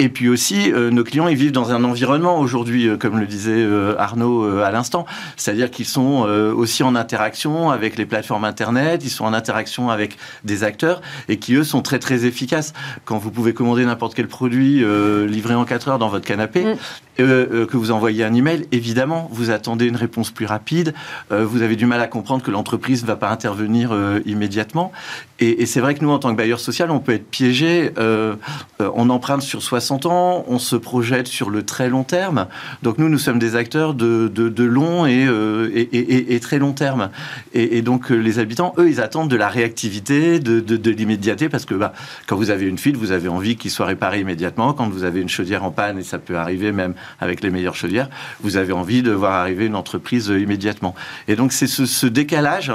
Et puis aussi, euh, nos clients, ils vivent dans un environnement aujourd'hui, euh, comme le disait Arnaud à l'instant. C'est-à-dire qu'ils sont aussi en interaction avec les plateformes Internet, ils sont en interaction avec des acteurs et qui, eux, sont très, très efficaces. Quand vous pouvez commander n'importe quel produit livré en 4 heures dans votre canapé, mm. que vous envoyez un email, évidemment, vous attendez une réponse plus rapide. vous avez du mal à comprendre que l'entreprise ne va pas intervenir immédiatement. Et, et c'est vrai que nous, en tant que bailleur social, on peut être piégé. Euh, euh, on emprunte sur 60 ans, on se projette sur le très long terme. Donc nous, nous sommes des acteurs de, de, long euh, et, et, et, très long terme. Et, donc les habitants, eux, ils attendent de la réactivité, de, de l'immédiateté, parce que bah, quand vous avez une fuite, vous avez envie qu'il soit réparé immédiatement. Quand vous avez une chaudière en panne, et ça peut arriver même avec les meilleures chaudières, vous avez envie de voir arriver une entreprise immédiatement. Et donc c'est ce, ce décalage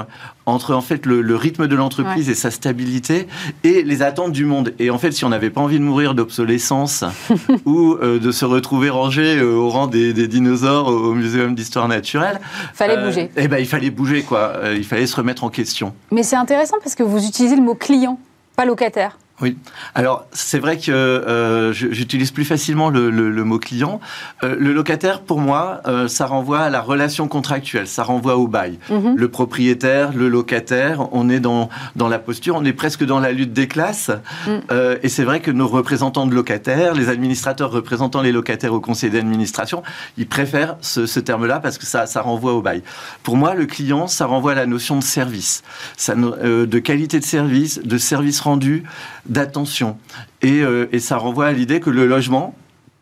entre en fait le, rythme de l'entreprise et sa stabilité et les attentes du monde. Et en fait, si on n'avait pas envie de mourir d'obsolescence [laughs] ou euh, de se retrouver rangé euh, au rang des, dinosaures au, muséum d'histoire naturelle, fallait euh, bouger. Eh ben, il fallait bouger quoi. il fallait se remettre en question. Mais c'est intéressant parce que vous utilisez le mot client, pas locataire. Oui. Alors, c'est vrai que euh, j'utilise plus facilement le, mot client. Euh, le locataire, pour moi, euh, ça renvoie à la relation contractuelle, ça renvoie au bail. Mhm. Le propriétaire, le locataire, on est dans, dans la posture, on est presque dans la lutte des classes. Mhm. et c'est vrai que nos représentants de locataires, les administrateurs représentant les locataires au conseil d'administration, ils préfèrent ce, terme-là parce que ça, ça renvoie au bail. Pour moi, le client, ça renvoie à la notion de service, ça, de qualité de service, de service rendu d'attention. Et, euh, et ça renvoie à l'idée que le logement,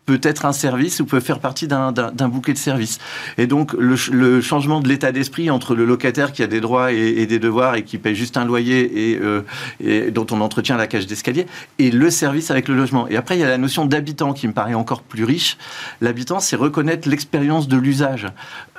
peut être un service ou peut faire partie d'un bouquet de services. Et donc, le, changement de l'état d'esprit entre le locataire qui a des droits et, des devoirs et qui paye juste un loyer et, euh, et dont on entretient la cage d'escalier, et le service avec le logement. Et après, il y a la notion d'habitant qui me paraît encore plus riche. L'habitant, c'est reconnaître l'expérience de l'usage.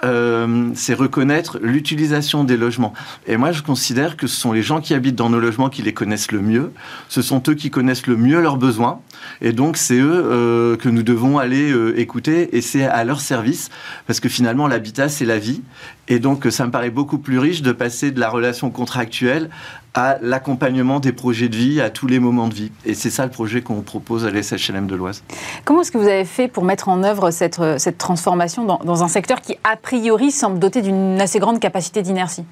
Euh, c'est reconnaître l'utilisation des logements. Et moi, je considère que ce sont les gens qui habitent dans nos logements qui les connaissent le mieux. Ce sont eux qui connaissent le mieux leurs besoins. Et donc, c'est eux euh, que nous devons vont aller euh, écouter et c'est à leur service parce que finalement l'habitat c'est la vie et donc ça me paraît beaucoup plus riche de passer de la relation contractuelle à l'accompagnement des projets de vie à tous les moments de vie. Et c'est ça le projet qu'on propose à l'SHLM de l'Oise. Comment est-ce que vous avez fait pour mettre en œuvre cette, euh, cette transformation dans, dans un secteur qui, a priori, semble doté d'une assez grande capacité d'inertie?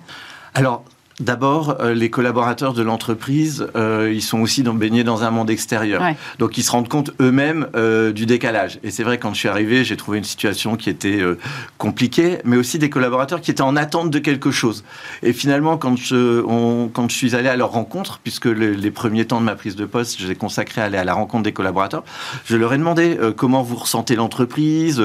Alors, D'abord, euh, les collaborateurs de l'entreprise, euh, ils sont aussi dans, baignés dans un monde extérieur. Donc, ils se rendent compte eux-mêmes euh, du décalage. Et c'est vrai, quand je suis arrivé, j'ai trouvé une situation qui était compliquée, mais aussi des collaborateurs qui étaient en attente de quelque chose. Et finalement, quand je, quand je suis allé à leur rencontre, puisque les, premiers temps de ma prise de poste, je les consacré à aller à la rencontre des collaborateurs, je leur ai demandé comment vous ressentez l'entreprise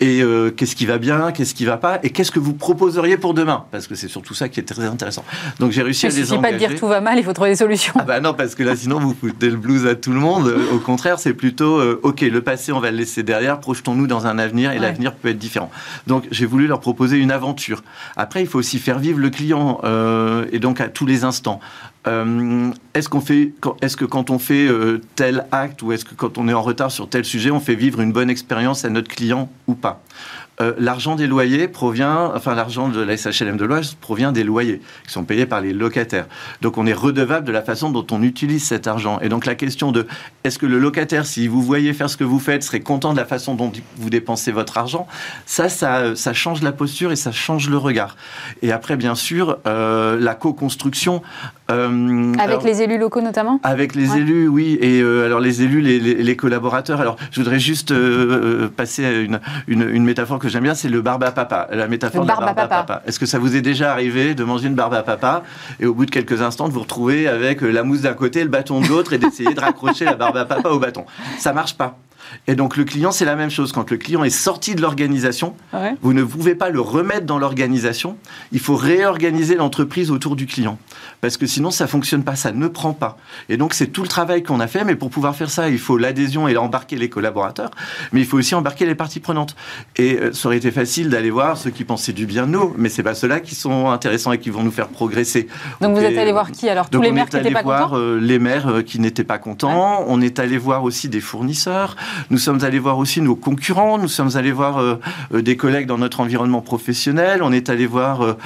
et qu'est-ce qui va bien, qu'est-ce qui va pas, et qu'est-ce que vous proposeriez pour demain, parce que c'est surtout ça qui est très intéressant. Donc j'ai réussi à les engager. Il ne pas de dire tout va mal, il faut trouver des solutions. Ah bah non, parce que là sinon vous foutez le blues à tout le monde. Au contraire, c'est plutôt euh, ok, le passé on va le laisser derrière, projetons-nous dans un avenir et l'avenir peut être différent. Donc j'ai voulu leur proposer une aventure. Après, il faut aussi faire vivre le client euh, et donc à tous les instants. est-ce qu'on fait, est-ce que quand on fait tel acte ou est-ce que quand on est en retard sur tel sujet, on fait vivre une bonne expérience à notre client ou pas? Euh, l'argent des loyers provient, enfin l'argent de la SHLM de l'Oise provient des loyers qui sont payés par les locataires. Donc on est redevable de la façon dont on utilise cet argent. Et donc la question de est-ce que le locataire, si vous voyez faire ce que vous faites, serait content de la façon dont vous dépensez votre argent, ça, ça, ça change la posture et ça change le regard. Et après, bien sûr, euh, la co-construction. Euh, avec les élus locaux notamment? Avec les élus, oui. Et alors les élus, les, les, collaborateurs. Alors je voudrais juste passer à une, une, une métaphore que j'aime bien, c'est le barbe à papa, la métaphore de barbe, à papa. Est-ce que ça vous est déjà arrivé de manger une barbe à papa et au bout de quelques instants de vous retrouver avec la mousse d'un côté, le bâton de l'autre et d'essayer de raccrocher la barbe à papa au bâton? Ça marche pas. Et donc le client, c'est la même chose. Quand le client est sorti de l'organisation, vous ne pouvez pas le remettre dans l'organisation. Il faut réorganiser l'entreprise autour du client. Parce que sinon, ça fonctionne pas, ça ne prend pas. Et donc c'est tout le travail qu'on a fait. Mais pour pouvoir faire ça, il faut l'adhésion et embarquer les collaborateurs. Mais il faut aussi embarquer les parties prenantes. Et euh, ça aurait été facile d'aller voir ceux qui pensaient du bien de nous. Mais c'est pas ceux-là qui sont intéressants et qui vont nous faire progresser. Donc vous êtes allé voir qui alors? Tous les maires qui n'étaient pas voir, euh, Les maires euh, qui n'étaient pas contents. On est allé voir aussi des fournisseurs. Nous sommes allés voir aussi nos concurrents, nous sommes allés voir euh, euh, des collègues dans notre environnement professionnel, on est allé voir euh,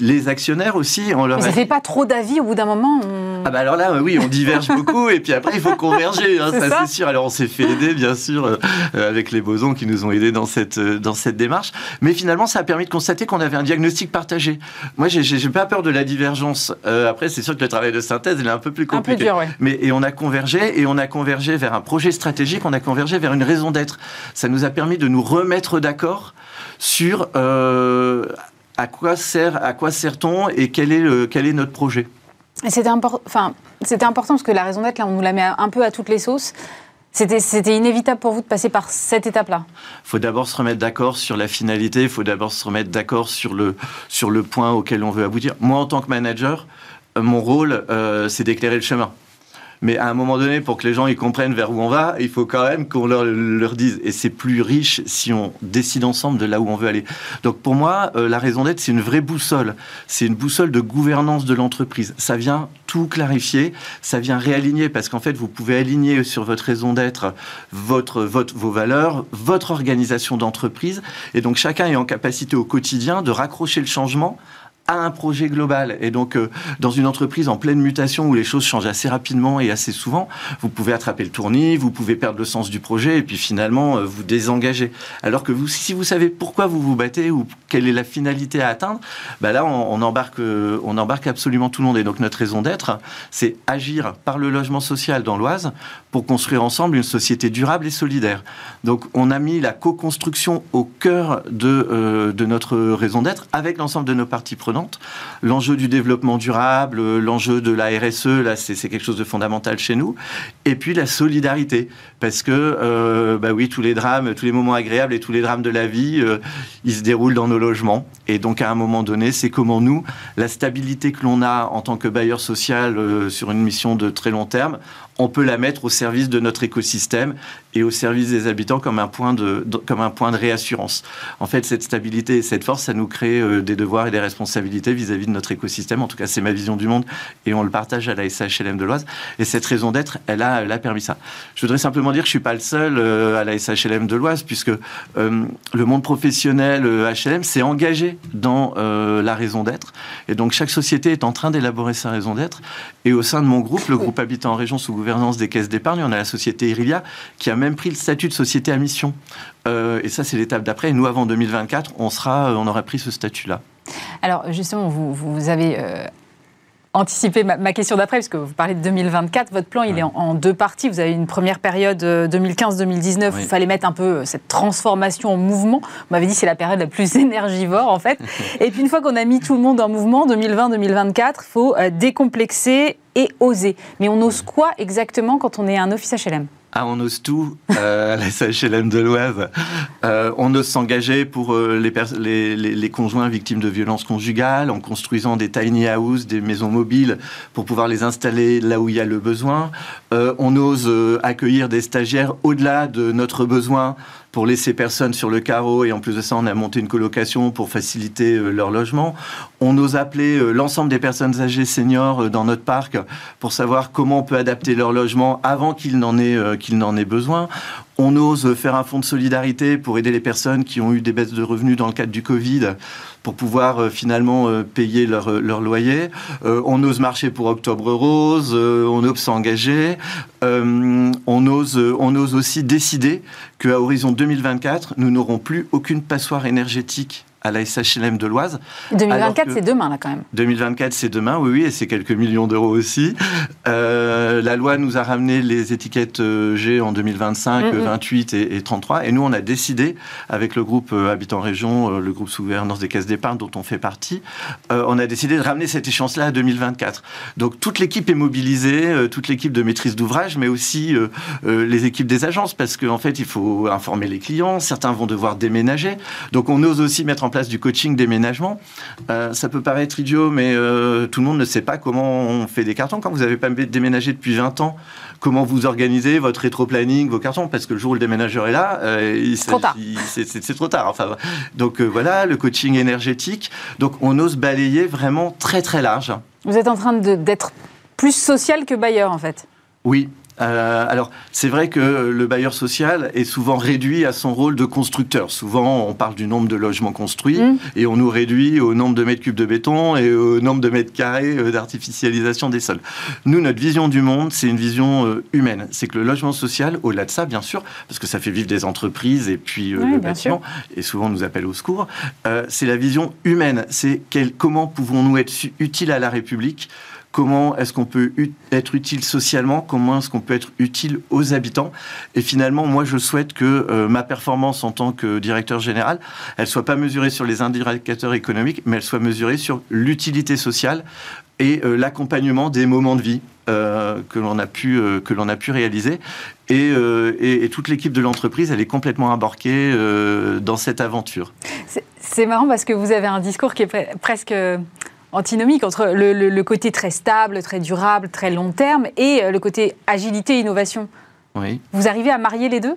les actionnaires aussi. On leur Mais ça fait pas trop d'avis au bout d'un moment Ah bah alors là, oui, on diverge [laughs] beaucoup et puis après il faut converger, hein, ça, c'est sûr. Alors on s'est fait aider bien sûr avec les bosons qui nous ont aidés dans cette, dans cette démarche. Mais finalement, ça a permis de constater qu'on avait un diagnostic partagé. Moi, j'ai pas peur de la divergence. après, c'est sûr que le travail de synthèse, il est un peu plus compliqué. Un peu dur, Mais et on a convergé et on a convergé vers un projet stratégique, on a convergé vers une raison d'être. Ça nous a permis de nous remettre d'accord sur euh, à quoi sert, à quoi sert-on et quel est, le, quel est notre projet. C'était important, enfin, important parce que la raison d'être, là, on nous la met un peu à toutes les sauces. C'était, c'était inévitable pour vous de passer par cette étape-là Il faut d'abord se remettre d'accord sur la finalité, il faut d'abord se remettre d'accord sur le, sur le point auquel on veut aboutir. Moi, en tant que manager, euh, mon rôle, euh, c'est d'éclairer le chemin. Mais à un moment donné, pour que les gens y comprennent vers où on va, il faut quand même qu'on leur, dise. Et c'est plus riche si on décide ensemble de là où on veut aller. Donc pour moi, euh, la raison d'être, c'est une vraie boussole. C'est une boussole de gouvernance de l'entreprise. Ça vient tout clarifier, ça vient réaligner parce qu'en fait, vous pouvez aligner sur votre raison d'être votre, vos valeurs, votre organisation d'entreprise. Et donc chacun est en capacité au quotidien de raccrocher le changement à un projet global. Et donc, euh, dans une entreprise en pleine mutation où les choses changent assez rapidement et assez souvent, vous pouvez attraper le tournis, vous pouvez perdre le sens du projet et puis finalement euh, vous désengager. Alors que vous, si vous savez pourquoi vous vous battez ou quelle est la finalité à atteindre, bah là, on, embarque, euh, on embarque absolument tout le monde. Et donc, notre raison d'être, c'est agir par le logement social dans l'Oise pour construire ensemble une société durable et solidaire. Donc, on a mis la co-construction au cœur de, de notre raison d'être avec l'ensemble de nos parties prenantes L'enjeu du développement durable, l'enjeu de la RSE, là, c'est quelque chose de fondamental chez nous. Et puis la solidarité, parce que, euh, bah oui, tous les drames, tous les moments agréables et tous les drames de la vie, euh, ils se déroulent dans nos logements. Et donc, à un moment donné, c'est comment nous, la stabilité que l'on a en tant que bailleur social euh, sur une mission de très long terme, on peut la mettre au service de notre écosystème et au service des habitants comme un point de, comme un point de réassurance. En fait, cette stabilité et cette force, ça nous crée des devoirs et des responsabilités vis-à-vis de notre écosystème. En tout cas, c'est ma vision du monde et on le partage à la SHLM de l'Oise. Et cette raison d'être, elle a, elle a permis ça. Je voudrais simplement dire que je suis pas le seul euh, à la SHLM de l'Oise puisque euh, le monde professionnel HLM s'est engagé dans la raison d'être. Et donc, chaque société est en train d'élaborer sa raison d'être. Et au sein de mon groupe, le groupe Habitant en Région sous gouvernance des caisses d'épargne, on a la société Irilia qui a même pris le statut de société à mission. Euh, et ça, c'est l'étape d'après. Et nous, avant 2024, on, sera, euh, on aura pris ce statut-là. Alors, justement, vous, vous avez euh, anticiper ma, question d'après, puisque vous parlez de 2024. Votre plan, il est en, deux parties. Vous avez une première période 2015-2019 où il fallait mettre un peu euh, cette transformation en mouvement. Vous m'avez dit que c'est la période la plus [laughs] énergivore, en fait. [laughs] et puis, une fois qu'on a mis tout le monde en mouvement, 2020-2024, il faut euh, décomplexer et oser. Mais on ose quoi exactement quand on est un office HLM ah, on ose tout euh, [laughs] à la SHLM de l'Oise. Euh, on ose s'engager pour euh, les, conjoints victimes de violences conjugales en construisant des tiny houses, des maisons mobiles pour pouvoir les installer là où il y a le besoin. on ose accueillir des stagiaires au-delà de notre besoin pour laisser personne sur le carreau. Et en plus de ça, on a monté une colocation pour faciliter leur logement. On ose appeler l'ensemble des personnes âgées seniors dans notre parc pour savoir comment on peut adapter leur logement avant qu'il n'en ait, qu'il n'en besoin. On ose faire un fonds de solidarité pour aider les personnes qui ont eu des baisses de revenus dans le cadre du Covid pour pouvoir euh, finalement euh, payer leur, euh, leur loyer. on ose marcher pour Octobre Rose, on ose s'engager. on, ose, on ose aussi décider qu'à horizon 2024, nous n'aurons plus aucune passoire énergétique à la SHLM de l'Oise. 2024, c'est demain, là, quand même. 2024, c'est demain, oui, oui, et c'est quelques millions d'euros aussi. Euh, la loi nous a ramené les étiquettes euh, G en 2025, 28 et, et, 33, et nous, on a décidé, avec le groupe euh, Habitants Région, le groupe gouvernance des caisses d'épargne dont on fait partie, on a décidé de ramener cette échéance-là à 2024. Donc, toute l'équipe est mobilisée, toute l'équipe de maîtrise d'ouvrage, mais aussi les équipes des agences, parce qu'en fait, il faut informer les clients, certains vont devoir déménager. Donc, on ose aussi mettre en place du coaching déménagement. Euh, ça peut paraître idiot, mais euh, tout le monde ne sait pas comment on fait des cartons. Quand vous n'avez pas déménagé depuis 20 ans, comment vous organisez votre rétro-planning, vos cartons? Parce que le jour où le déménageur est là, euh, c'est trop tard. Enfin, donc voilà, le coaching énergétique. Donc on ose balayer vraiment très très large. Vous êtes en train d'être plus social que bailleur en fait. Oui, euh, alors, c'est vrai que le bailleur social est souvent réduit à son rôle de constructeur. Souvent, on parle du nombre de logements construits mmh. et on nous réduit au nombre de mètres cubes de béton et au nombre de mètres carrés euh, d'artificialisation des sols. Nous, notre vision du monde, c'est une vision euh, humaine. C'est que le logement social, au-delà de ça, bien sûr, parce que ça fait vivre des entreprises et puis le bâtiment, et souvent on nous appelle au secours, c'est la vision humaine. C'est comment pouvons-nous être utiles à la République comment est-ce qu'on peut être utile socialement, comment est-ce qu'on peut être utile aux habitants. Et finalement, moi, je souhaite que euh, ma performance en tant que directeur général, elle soit pas mesurée sur les indicateurs économiques, mais elle soit mesurée sur l'utilité sociale et euh, l'accompagnement des moments de vie. Euh, que l'on a pu que l'on a pu réaliser et, et, toute l'équipe de l'entreprise elle est complètement embarquée dans cette aventure. C'est marrant parce que vous avez un discours qui est presque antinomique entre le, côté très stable, très durable, très long terme et euh, le côté agilité, innovation. Oui. Vous arrivez à marier les deux?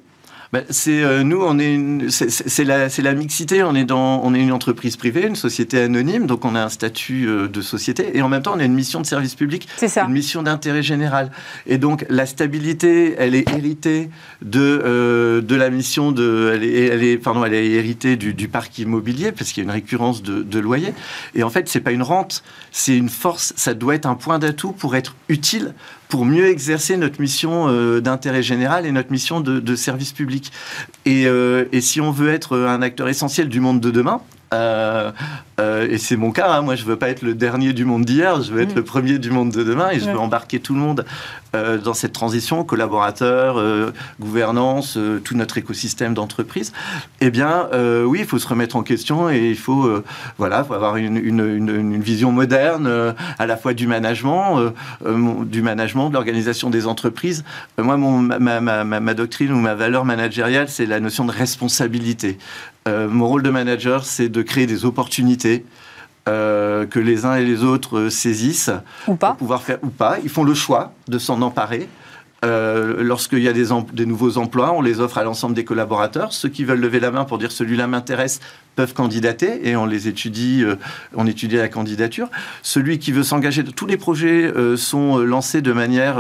Bah, c'est euh, nous, on est c'est la, la, mixité. On est dans, on est une entreprise privée, une société anonyme, donc on a un statut euh, de société et en même temps on a une mission de service public, ça. une mission d'intérêt général. Et donc la stabilité, elle est héritée de euh, de la mission de, elle est, elle est, pardon, elle est héritée du, du parc immobilier parce qu'il y a une récurrence de, de loyer. Et en fait, c'est pas une rente, c'est une force. Ça doit être un point d'atout pour être utile pour mieux exercer notre mission euh, d'intérêt général et notre mission de, service public. Euh, et, si on veut être un acteur essentiel du monde de demain, euh, euh, et c'est mon cas. Hein. Moi, je veux pas être le dernier du monde d'hier. Je veux être mm. le premier du monde de demain. Et je veux embarquer tout le monde euh, dans cette transition, collaborateurs, gouvernance, tout notre écosystème d'entreprise. Eh bien, oui, il faut se remettre en question et il faut, voilà, faut avoir une, une, une, vision moderne à la fois du management, du management, de l'organisation des entreprises. moi, mon, ma, ma, ma, doctrine ou ma valeur managériale, c'est la notion de responsabilité. Euh, mon rôle de manager, c'est de créer des opportunités euh, que les uns et les autres euh, saisissent. Ou pas. Pour pouvoir faire ou pas. Ils font le choix de s'en emparer. Lorsqu'il y a des, des, nouveaux emplois, on les offre à l'ensemble des collaborateurs. Ceux qui veulent lever la main pour dire celui-là m'intéresse peuvent candidater et on les étudie, on étudie la candidature. Celui qui veut s'engager, tous les projets sont lancés de manière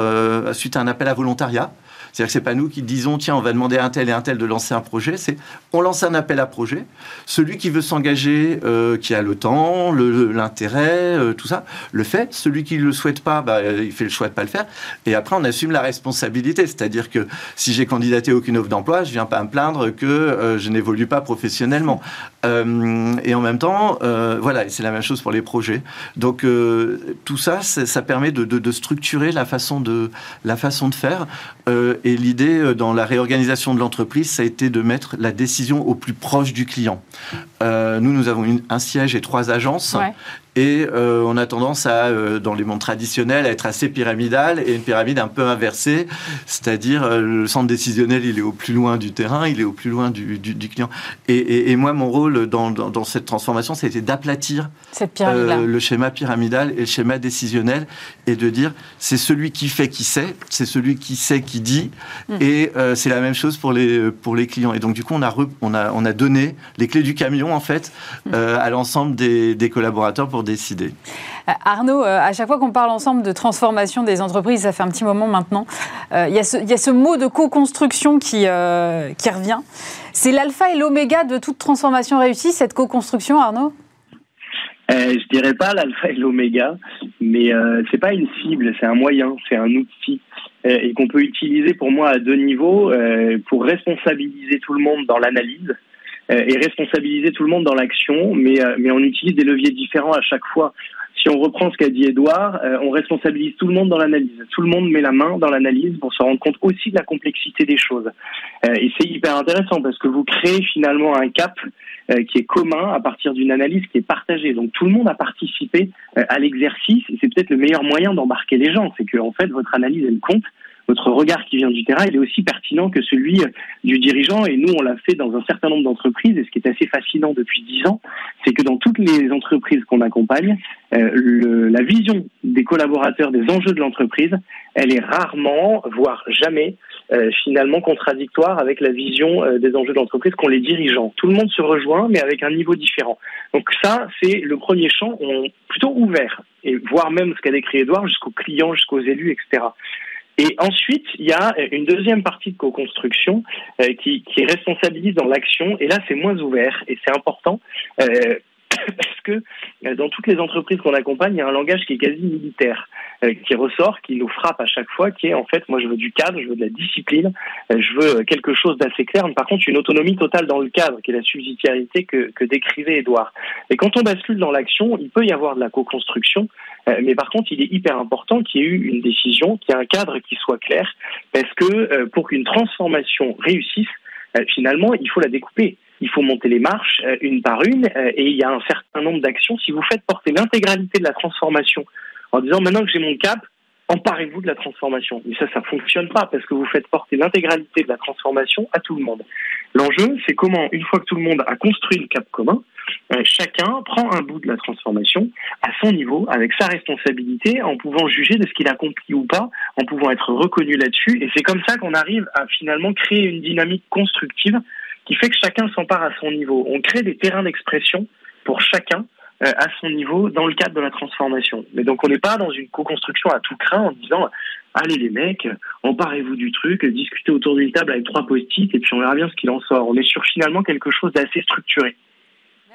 suite à un appel à volontariat. C'est-à-dire que c'est pas nous qui disons tiens on va demander à un tel et un tel de lancer un projet. C'est on lance un appel à projet. Celui qui veut s'engager, euh, qui a le temps, l'intérêt, euh, tout ça, le fait. Celui qui le souhaite pas, bah, il fait le choix de pas le faire. Et après on assume la responsabilité. C'est-à-dire que si j'ai candidaté à aucune offre d'emploi, je viens pas me plaindre que euh, je n'évolue pas professionnellement. [laughs] et en même temps, voilà, c'est la même chose pour les projets. Donc tout ça, ça permet de, de, de, structurer la façon de la façon de faire et l'idée euh, dans la réorganisation de l'entreprise, ça a été de mettre la décision au plus proche du client. Euh, nous, nous avons un siège et trois agences. Et euh, on a tendance à, euh, dans les mondes traditionnels, à être assez pyramidal et une pyramide un peu inversée, c'est-à-dire euh, le centre décisionnel, il est au plus loin du terrain, il est au plus loin du, du, client. Et, et, moi, mon rôle dans, dans, cette transformation, c'était d'aplatir le schéma pyramidal et le schéma décisionnel et de dire c'est celui qui fait qui sait, c'est celui qui sait qui dit, hmm. et c'est la même chose pour les, pour les clients. Et donc, du coup, on a, on a, on a donné les clés du camion, en fait, hmm. à l'ensemble des, des collaborateurs pour décider. Euh, Arnaud, euh, à chaque fois qu'on parle ensemble de transformation des entreprises, ça fait un petit moment maintenant, euh, il y, a ce mot de co-construction qui, qui revient. C'est l'alpha et l'oméga de toute transformation réussie, cette co-construction, Arnaud? Euh, je dirais pas l'alpha et l'oméga, mais euh, c'est pas une cible, c'est un moyen, c'est un outil et qu'on peut utiliser pour moi à deux niveaux pour responsabiliser tout le monde dans l'analyse euh, et responsabiliser tout le monde dans l'action, mais, euh, mais on utilise des leviers différents à chaque fois. Si on reprend ce qu'a dit Edouard, euh, on responsabilise tout le monde dans l'analyse. Tout le monde met la main dans l'analyse pour se rendre compte aussi de la complexité des choses. et c'est hyper intéressant parce que vous créez finalement un cap qui est commun à partir d'une analyse qui est partagée. Donc tout le monde a participé à l'exercice et c'est peut-être le meilleur moyen d'embarquer les gens. C'est que en fait votre analyse elle compte votre regard qui vient du terrain, il est aussi pertinent que celui du dirigeant. Et nous, on l'a fait dans un certain nombre d'entreprises. Et ce qui est assez fascinant depuis dix ans, c'est que dans toutes les entreprises qu'on accompagne, euh, le, la vision des collaborateurs des enjeux de l'entreprise, elle est rarement, voire jamais, euh, finalement contradictoire avec la vision euh, des enjeux de l'entreprise qu'ont les dirigeants. Tout le monde se rejoint, mais avec un niveau différent. Donc ça, c'est le premier champ, on, plutôt ouvert, et voire même ce qu'a décrit Edouard, jusqu'aux clients, jusqu'aux élus, etc. Et ensuite, il y a une deuxième partie de co-construction euh, qui, qui responsabilise dans l'action. Et là, c'est moins ouvert et c'est important. Euh, [coughs] parce que euh, dans toutes les entreprises qu'on accompagne, il y a un langage qui est quasi militaire, euh, qui ressort, qui nous frappe à chaque fois, qui est en fait, moi je veux du cadre, je veux de la discipline, euh, je veux quelque chose d'assez clair, mais par contre une autonomie totale dans le cadre, qui est la subsidiarité que, que décrivait Edouard. Et quand on bascule dans l'action, il peut y avoir de la co-construction, mais par contre il est hyper important qu'il y ait eu une décision, qu'il y ait un cadre qui soit clair, parce que pour qu'une transformation réussisse, finalement, il faut la découper il faut monter les marches euh, une par une euh, et il y a un certain nombre d'actions. Si vous faites porter l'intégralité de la transformation en disant maintenant que j'ai mon cap, emparez-vous de la transformation. Mais ça, ça fonctionne pas parce que vous faites porter l'intégralité de la transformation à tout le monde. L'enjeu, c'est comment, une fois que tout le monde a construit le cap commun, euh, chacun prend un bout de la transformation à son niveau, avec sa responsabilité, en pouvant juger de ce qu'il a accompli ou pas, en pouvant être reconnu là-dessus. Et c'est comme ça qu'on arrive à finalement créer une dynamique constructive qui fait que chacun s'empare à son niveau. On crée des terrains d'expression pour chacun euh, à son niveau dans le cadre de la transformation. Mais donc on n'est pas dans une co-construction à tout craint en disant allez les mecs, emparez-vous du truc, discutez autour d'une table avec trois post-it et puis on verra bien ce qu'il en sort. On est sur finalement quelque chose d'assez structuré.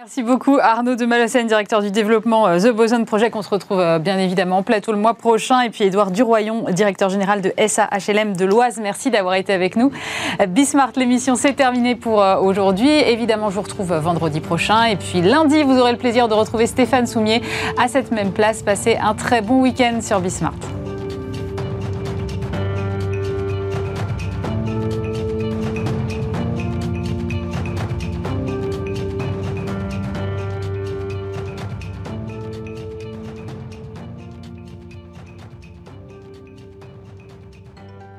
Merci beaucoup Arnaud de Malassène, directeur du développement euh, The Boson Project. On se retrouve euh, bien évidemment en plateau le mois prochain. Et puis Édouard Duroyon, directeur général de SAHLM de l'Oise. Merci d'avoir été avec nous. Euh, Bismart, l'émission c'est terminé pour aujourd'hui. Évidemment, je vous retrouve vendredi prochain. Et puis lundi, vous aurez le plaisir de retrouver Stéphane Soumier à cette même place. Passez un très bon week-end sur Bismart.